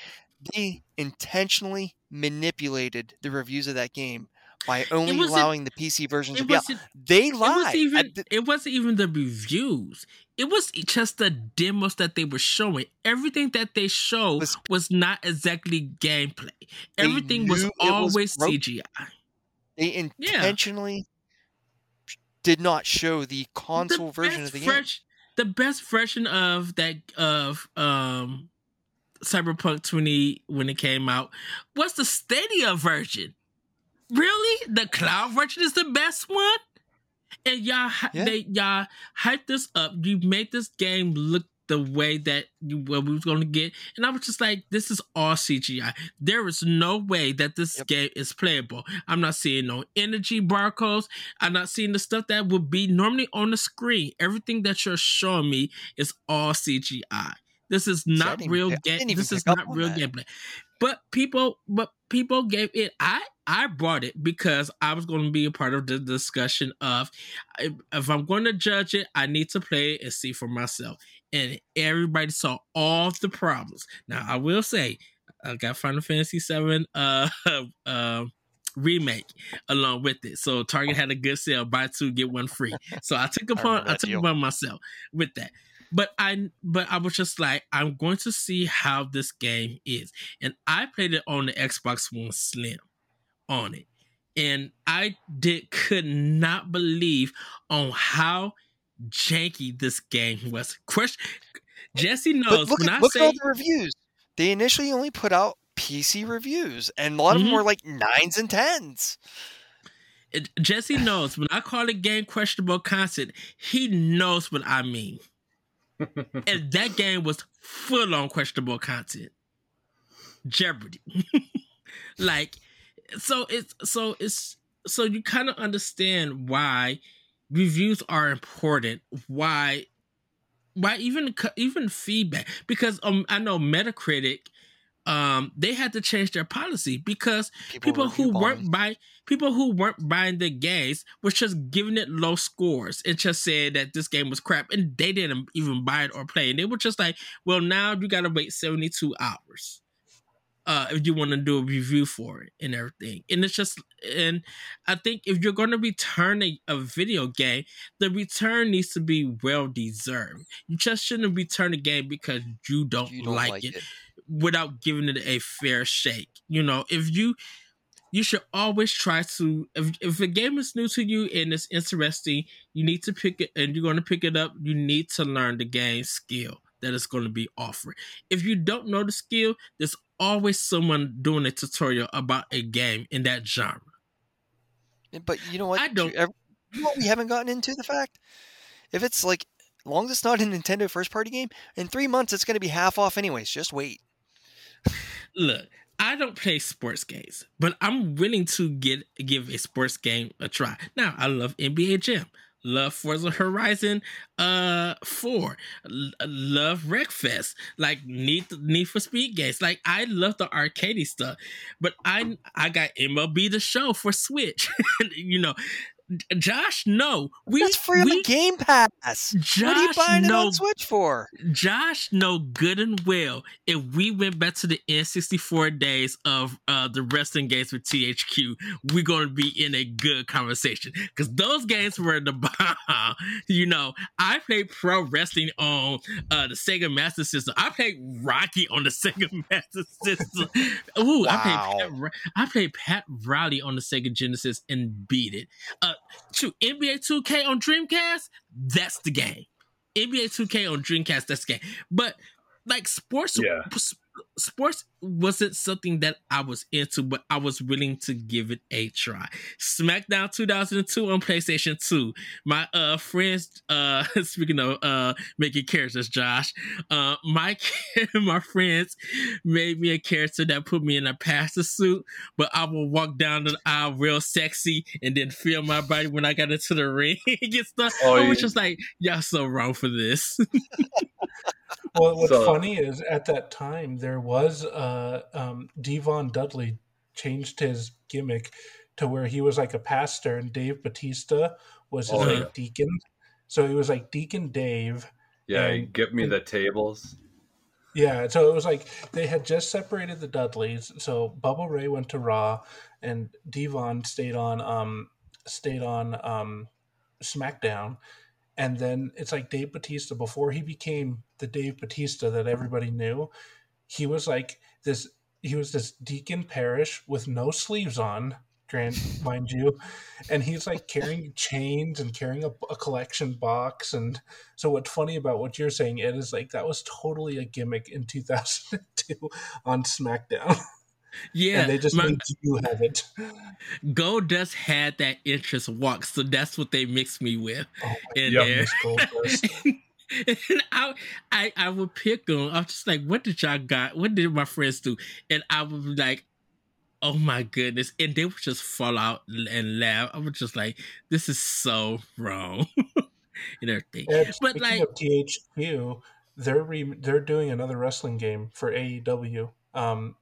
[SPEAKER 5] They intentionally manipulated the reviews of that game by only allowing the PC version to be out. They lied. It
[SPEAKER 2] wasn't, even, the, it wasn't even the reviews. It was just the demos that they were showing. Everything that they showed was, was not exactly gameplay. Everything was always was CGI.
[SPEAKER 5] They intentionally yeah. did not show the console the version of the fresh,
[SPEAKER 2] game. The best version of that of um Cyberpunk 20 when it came out was the Stadia version. Really? The cloud version is the best one? And y'all, yeah. they, y'all hyped this up. You made this game look the way that you what we was going to get, and I was just like, "This is all CGI. There is no way that this yep. game is playable. I'm not seeing no energy barcodes. I'm not seeing the stuff that would be normally on the screen. Everything that you're showing me is all CGI. This is not real game. This is not real that. gameplay. But people, but people gave it. I I brought it because I was going to be a part of the discussion of if I'm going to judge it, I need to play it and see for myself. And everybody saw all the problems. Now I will say, I got Final Fantasy VII <laughs> uh, uh, remake along with it. So Target had a good sale: buy two get one free. So I took <laughs> upon I, I took upon myself with that but I but I was just like, I'm going to see how this game is. And I played it on the Xbox One Slim on it. And I did could not believe on how janky this game <laughs> was. Question Jesse knows
[SPEAKER 5] but look,
[SPEAKER 2] when
[SPEAKER 5] at,
[SPEAKER 2] I
[SPEAKER 5] look
[SPEAKER 2] say
[SPEAKER 5] at all the reviews. They initially only put out PC reviews, and a lot of mm-hmm. them were like nines and tens.
[SPEAKER 2] It, Jesse knows when I call a game questionable content, he knows what I mean <laughs> and that game was full on questionable content. Jeopardy. <laughs> like so it's so it's so you kind of understand why reviews are important, why why even even feedback? Because um I know Metacritic um they had to change their policy because people, people who weren't buying people who weren't buying the games was just giving it low scores and just said that this game was crap and they didn't even buy it or play and they were just like well now you gotta wait 72 hours uh if you want to do a review for it and everything. And it's just and i think if you're going to return a, a video game the return needs to be well deserved you just shouldn't return a game because you don't, you don't like, like it. it without giving it a fair shake. You know, if you you should always try to if if a game is new to you and it's interesting, you need to pick it and you're going to pick it up, you need to learn the game skill that is going to be offered. If you don't know the skill, there's always someone doing a tutorial about a game in that genre.
[SPEAKER 5] But you know what? I don't. You know what we haven't gotten into the fact if it's like, long as it's not a Nintendo first party game, in three months it's going to be half off anyways. Just wait.
[SPEAKER 2] Look, I don't play sports games, but I'm willing to get give a sports game a try. Now, I love NBA Jam, love Forza Horizon uh 4, L- love Wreckfest, like Need Need for Speed games. Like I love the arcadey stuff, but I I got MLB the Show for Switch. <laughs> you know, Josh, no. We
[SPEAKER 5] That's free on
[SPEAKER 2] we,
[SPEAKER 5] the Game Pass.
[SPEAKER 2] Josh,
[SPEAKER 5] what are you buying it
[SPEAKER 2] no.
[SPEAKER 5] on Switch for?
[SPEAKER 2] Josh no good and well if we went back to the N64 days of uh, the wrestling games with THQ, we're going to be in a good conversation because those games were the <laughs> bomb. you know, I played pro wrestling on uh, the Sega Master System. I played Rocky on the <laughs> Sega Master System. Ooh, I played Pat, I played Pat Riley on the Sega Genesis and beat it. Uh, shoot, NBA 2K on Dreamcast, that's the game. NBA 2K on Dreamcast, that's the game. But like sports,
[SPEAKER 3] Yeah.
[SPEAKER 2] S- sports wasn't something that I was into, but I was willing to give it a try. SmackDown 2002 on PlayStation 2. My uh friends, uh <laughs> speaking of uh making characters, Josh, uh my <laughs> my friends made me a character that put me in a pastor suit, but I will walk down the aisle real sexy and then feel my body when I got into the <laughs> ring and stuff.
[SPEAKER 3] Oh,
[SPEAKER 2] I was
[SPEAKER 3] you-
[SPEAKER 2] just like, y'all so wrong for this.
[SPEAKER 4] Well, what's
[SPEAKER 3] So-
[SPEAKER 4] funny is at that time there was uh, um, D-Von Dudley changed his gimmick to where he was like a pastor and Dave Batista was his
[SPEAKER 3] Oh,
[SPEAKER 4] like
[SPEAKER 3] yeah.
[SPEAKER 4] deacon. So he was like Deacon Dave.
[SPEAKER 3] Yeah,
[SPEAKER 4] And-
[SPEAKER 3] get me the tables.
[SPEAKER 4] Yeah, so it was like they had just separated the Dudleys. So Bubba Ray went to Raw, and Devon stayed on um stayed on um SmackDown, and then it's like Dave Batista before he became the Dave Batista that everybody knew. He was like this. He was this Deacon Parish with no sleeves on, grant <laughs> mind you, and he's like carrying chains and carrying a, a collection box and so what's funny about what you're saying, Ed, is like that was totally a gimmick in 2002 on SmackDown,
[SPEAKER 2] yeah,
[SPEAKER 4] and they just
[SPEAKER 2] my-
[SPEAKER 4] you have it.
[SPEAKER 2] Goldust had that interest walk, so that's what they mixed me with
[SPEAKER 4] Oh
[SPEAKER 2] in
[SPEAKER 3] Yep.
[SPEAKER 2] there. <laughs>
[SPEAKER 4] goodness, <laughs> Goldust.
[SPEAKER 2] and I, I, I would pick them. I'm just like, "What did y'all got? What did my friends do?" And I would be like, "Oh my goodness!" And they would just fall out and laugh. I was just like, "This is so wrong," <laughs> and everything.
[SPEAKER 4] Ed,
[SPEAKER 2] But, like-
[SPEAKER 4] of THQ, they're re- they're doing another wrestling game for AEW. Um,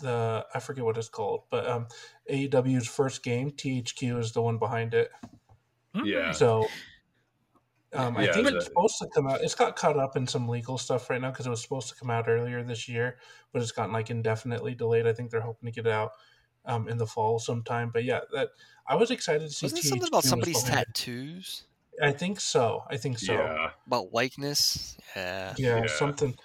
[SPEAKER 4] the I forget what it's called, but um, AEW's first game, THQ is the one behind it.
[SPEAKER 3] Yeah.
[SPEAKER 4] So um, I
[SPEAKER 3] Yeah,
[SPEAKER 4] think it's supposed to come out. It's got caught up in some legal stuff right now because it was supposed to come out earlier this year, but it's gotten like indefinitely delayed. I think they're hoping to get it out um, in the fall sometime. But yeah, that I was excited to see.
[SPEAKER 5] Wasn't it something about somebody's tattoos?
[SPEAKER 4] I think so. I think so.
[SPEAKER 3] Yeah.
[SPEAKER 5] About likeness? Yeah.
[SPEAKER 4] Yeah,
[SPEAKER 3] Yeah.
[SPEAKER 4] something,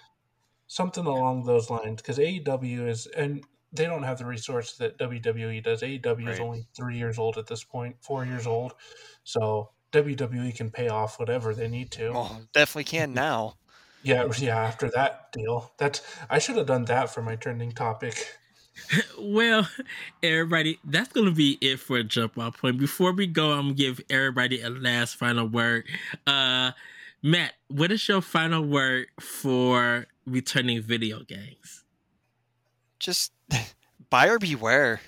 [SPEAKER 4] something along those lines. Because AEW is, and they don't have the resource that WWE does. AEW is only three years old at this point, four years old. So WWE can pay off whatever they need to.
[SPEAKER 5] Well, definitely can now. <laughs>
[SPEAKER 4] Yeah, yeah. After that deal, that's I should have done that for my trending topic. <laughs>
[SPEAKER 2] Well, everybody, that's gonna be it for a jump off point. Before we go, I'm gonna give everybody a last final word. Uh Matt, what is your final word for returning video games?
[SPEAKER 5] Just <laughs> buyer beware.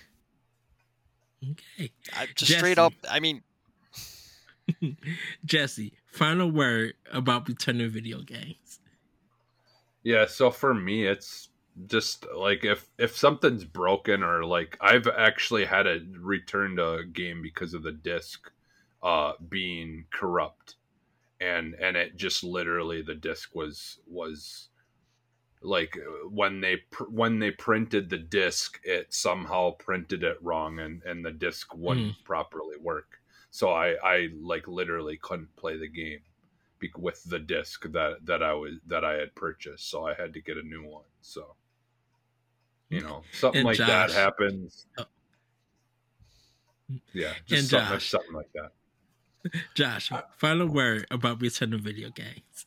[SPEAKER 2] Okay.
[SPEAKER 5] I, just straight up. I mean, <laughs>
[SPEAKER 2] Jesse, final word about returning video games.
[SPEAKER 3] Yeah, so for me it's just like if if something's broken or like I've actually had to return a game because of the disc uh being corrupt. And and it just literally the disc was was like when they pr- when they printed the disc it somehow printed it wrong and and the disc wouldn't properly work so i i like literally couldn't play the game be- with the disc that that I was that I had purchased, so I had to get a new one. So, you know, something
[SPEAKER 2] And
[SPEAKER 3] like that happens.
[SPEAKER 2] Oh.
[SPEAKER 3] Yeah,
[SPEAKER 2] And
[SPEAKER 3] just something,
[SPEAKER 2] Josh.
[SPEAKER 3] something like that. <laughs>
[SPEAKER 2] Josh, final word about returning video games.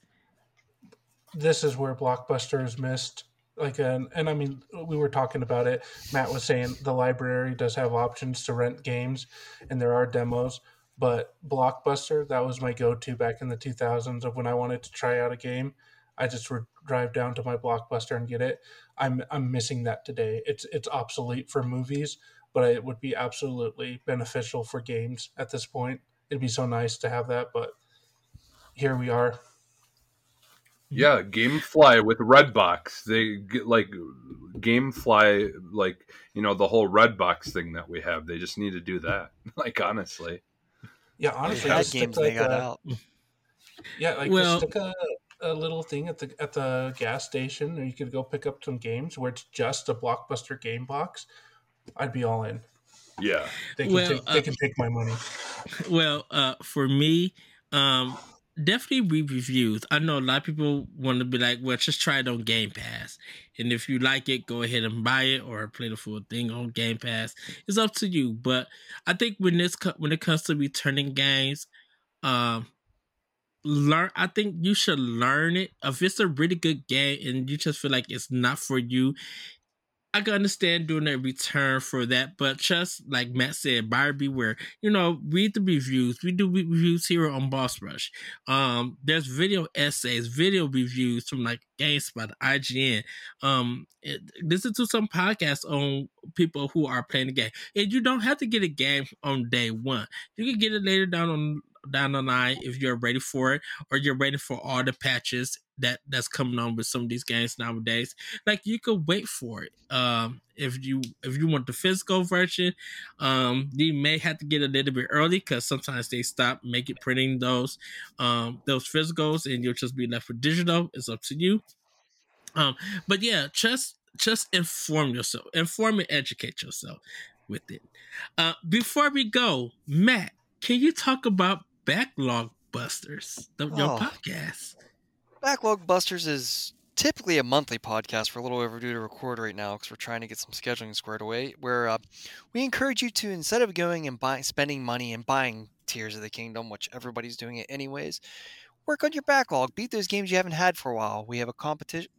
[SPEAKER 4] This is where Blockbuster is missed. Like, and, and I mean, we were talking about it. Matt was saying the library does have options to rent games, and there are demos. But Blockbuster, that was my go-to back in the 2000s of when I wanted to try out a game. I just would drive down to my Blockbuster and get it. I'm I'm missing that today. It's it's obsolete for movies, but it would be absolutely beneficial for games at this point. It'd be so nice to have that, but here we are.
[SPEAKER 3] Yeah, GameFly with Redbox. They get like GameFly, like you know the whole Redbox thing that we have. They just need to do that. <laughs> Like honestly,
[SPEAKER 4] Yeah, honestly,
[SPEAKER 5] Bad
[SPEAKER 4] just stick
[SPEAKER 5] games they
[SPEAKER 4] like
[SPEAKER 5] got
[SPEAKER 4] a,
[SPEAKER 5] out.
[SPEAKER 4] yeah, like
[SPEAKER 2] Well-
[SPEAKER 4] just stick a, a little thing at the at the gas station, or you could go pick up some games where it's just a blockbuster game box. I'd be all in.
[SPEAKER 3] Yeah.
[SPEAKER 4] They can
[SPEAKER 2] Well,
[SPEAKER 4] take
[SPEAKER 2] uh,
[SPEAKER 4] they can take my money. <laughs>
[SPEAKER 2] Well, uh, for me, um, definitely read reviews. I know a lot of people want to be like, well, just try it on Game Pass. And if you like it, go ahead and buy it or play the full thing on Game Pass. It's up to you. But I think when this when it comes to returning games, um, learn. I think you should learn it. If it's a really good game and you just feel like it's not for you, I can understand doing a return for that, but just like Matt said, buyer beware. You know, read the reviews. We do reviews here on Boss Rush. Um, there's video essays, video reviews from like GameSpot, IGN. Um, it, listen to some podcasts on people who are playing the game, and you don't have to get a game on day one. You can get it later down on down the line if you're ready for it, or you're ready for all the patches that that's coming on with some of these games nowadays like you could wait for it. Um if you if you want the physical version um you may have to get a little bit early because sometimes they stop making printing those um those physicals and you'll just be left with digital. It's up to you. Um but yeah just just inform yourself inform and educate yourself with it. Uh before we go matt can you talk about backlog busters the, your
[SPEAKER 5] Oh.
[SPEAKER 2] podcast
[SPEAKER 5] Backlog Busters is typically a monthly podcast. We're a little overdue to record right now because we're trying to get some scheduling squared away. Where uh, we encourage you to instead of going and buying, spending money and buying Tears of the Kingdom, which everybody's doing it anyways, work on your backlog. Beat those games you haven't had for a while. We have a competition.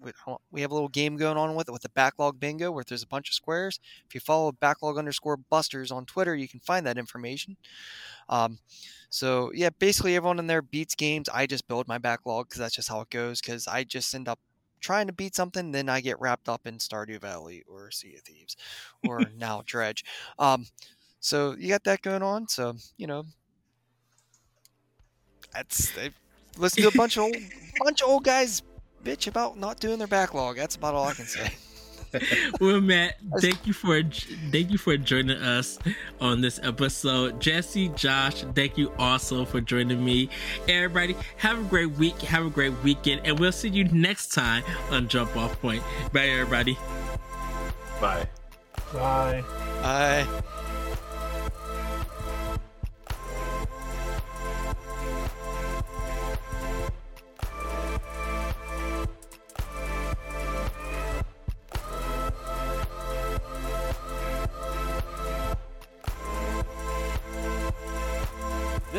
[SPEAKER 5] We have a little game going on with it with the backlog bingo, where there's a bunch of squares. If you follow backlog underscore busters on Twitter, you can find that information. Um, so yeah, basically everyone in there beats games. I just build my backlog because that's just how it goes. Because I just end up trying to beat something, then I get wrapped up in Stardew Valley or Sea of Thieves, or <laughs> now Dredge. Um, so you got that going on. So you know, that's they listen to a bunch of old, bunch of old guys bitch about not doing their backlog. That's about all I can say. <laughs>
[SPEAKER 2] well, Matt, thank you for thank you for joining us on this episode. Jesse, Josh, thank you also for joining me. Everybody, have a great week, have a great weekend, and we'll see you next time on Jump Off Point. Bye, everybody.
[SPEAKER 3] Bye.
[SPEAKER 4] Bye.
[SPEAKER 5] Bye.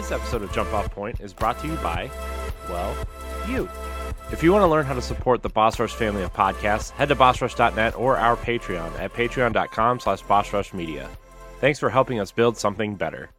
[SPEAKER 1] This episode of Jump Off Point is brought to you by, well, you. If you want to learn how to support the Boss Rush family of podcasts, head to bossrush.net or our Patreon at patreon.com slash bossrushmedia. Thanks for helping us build something better.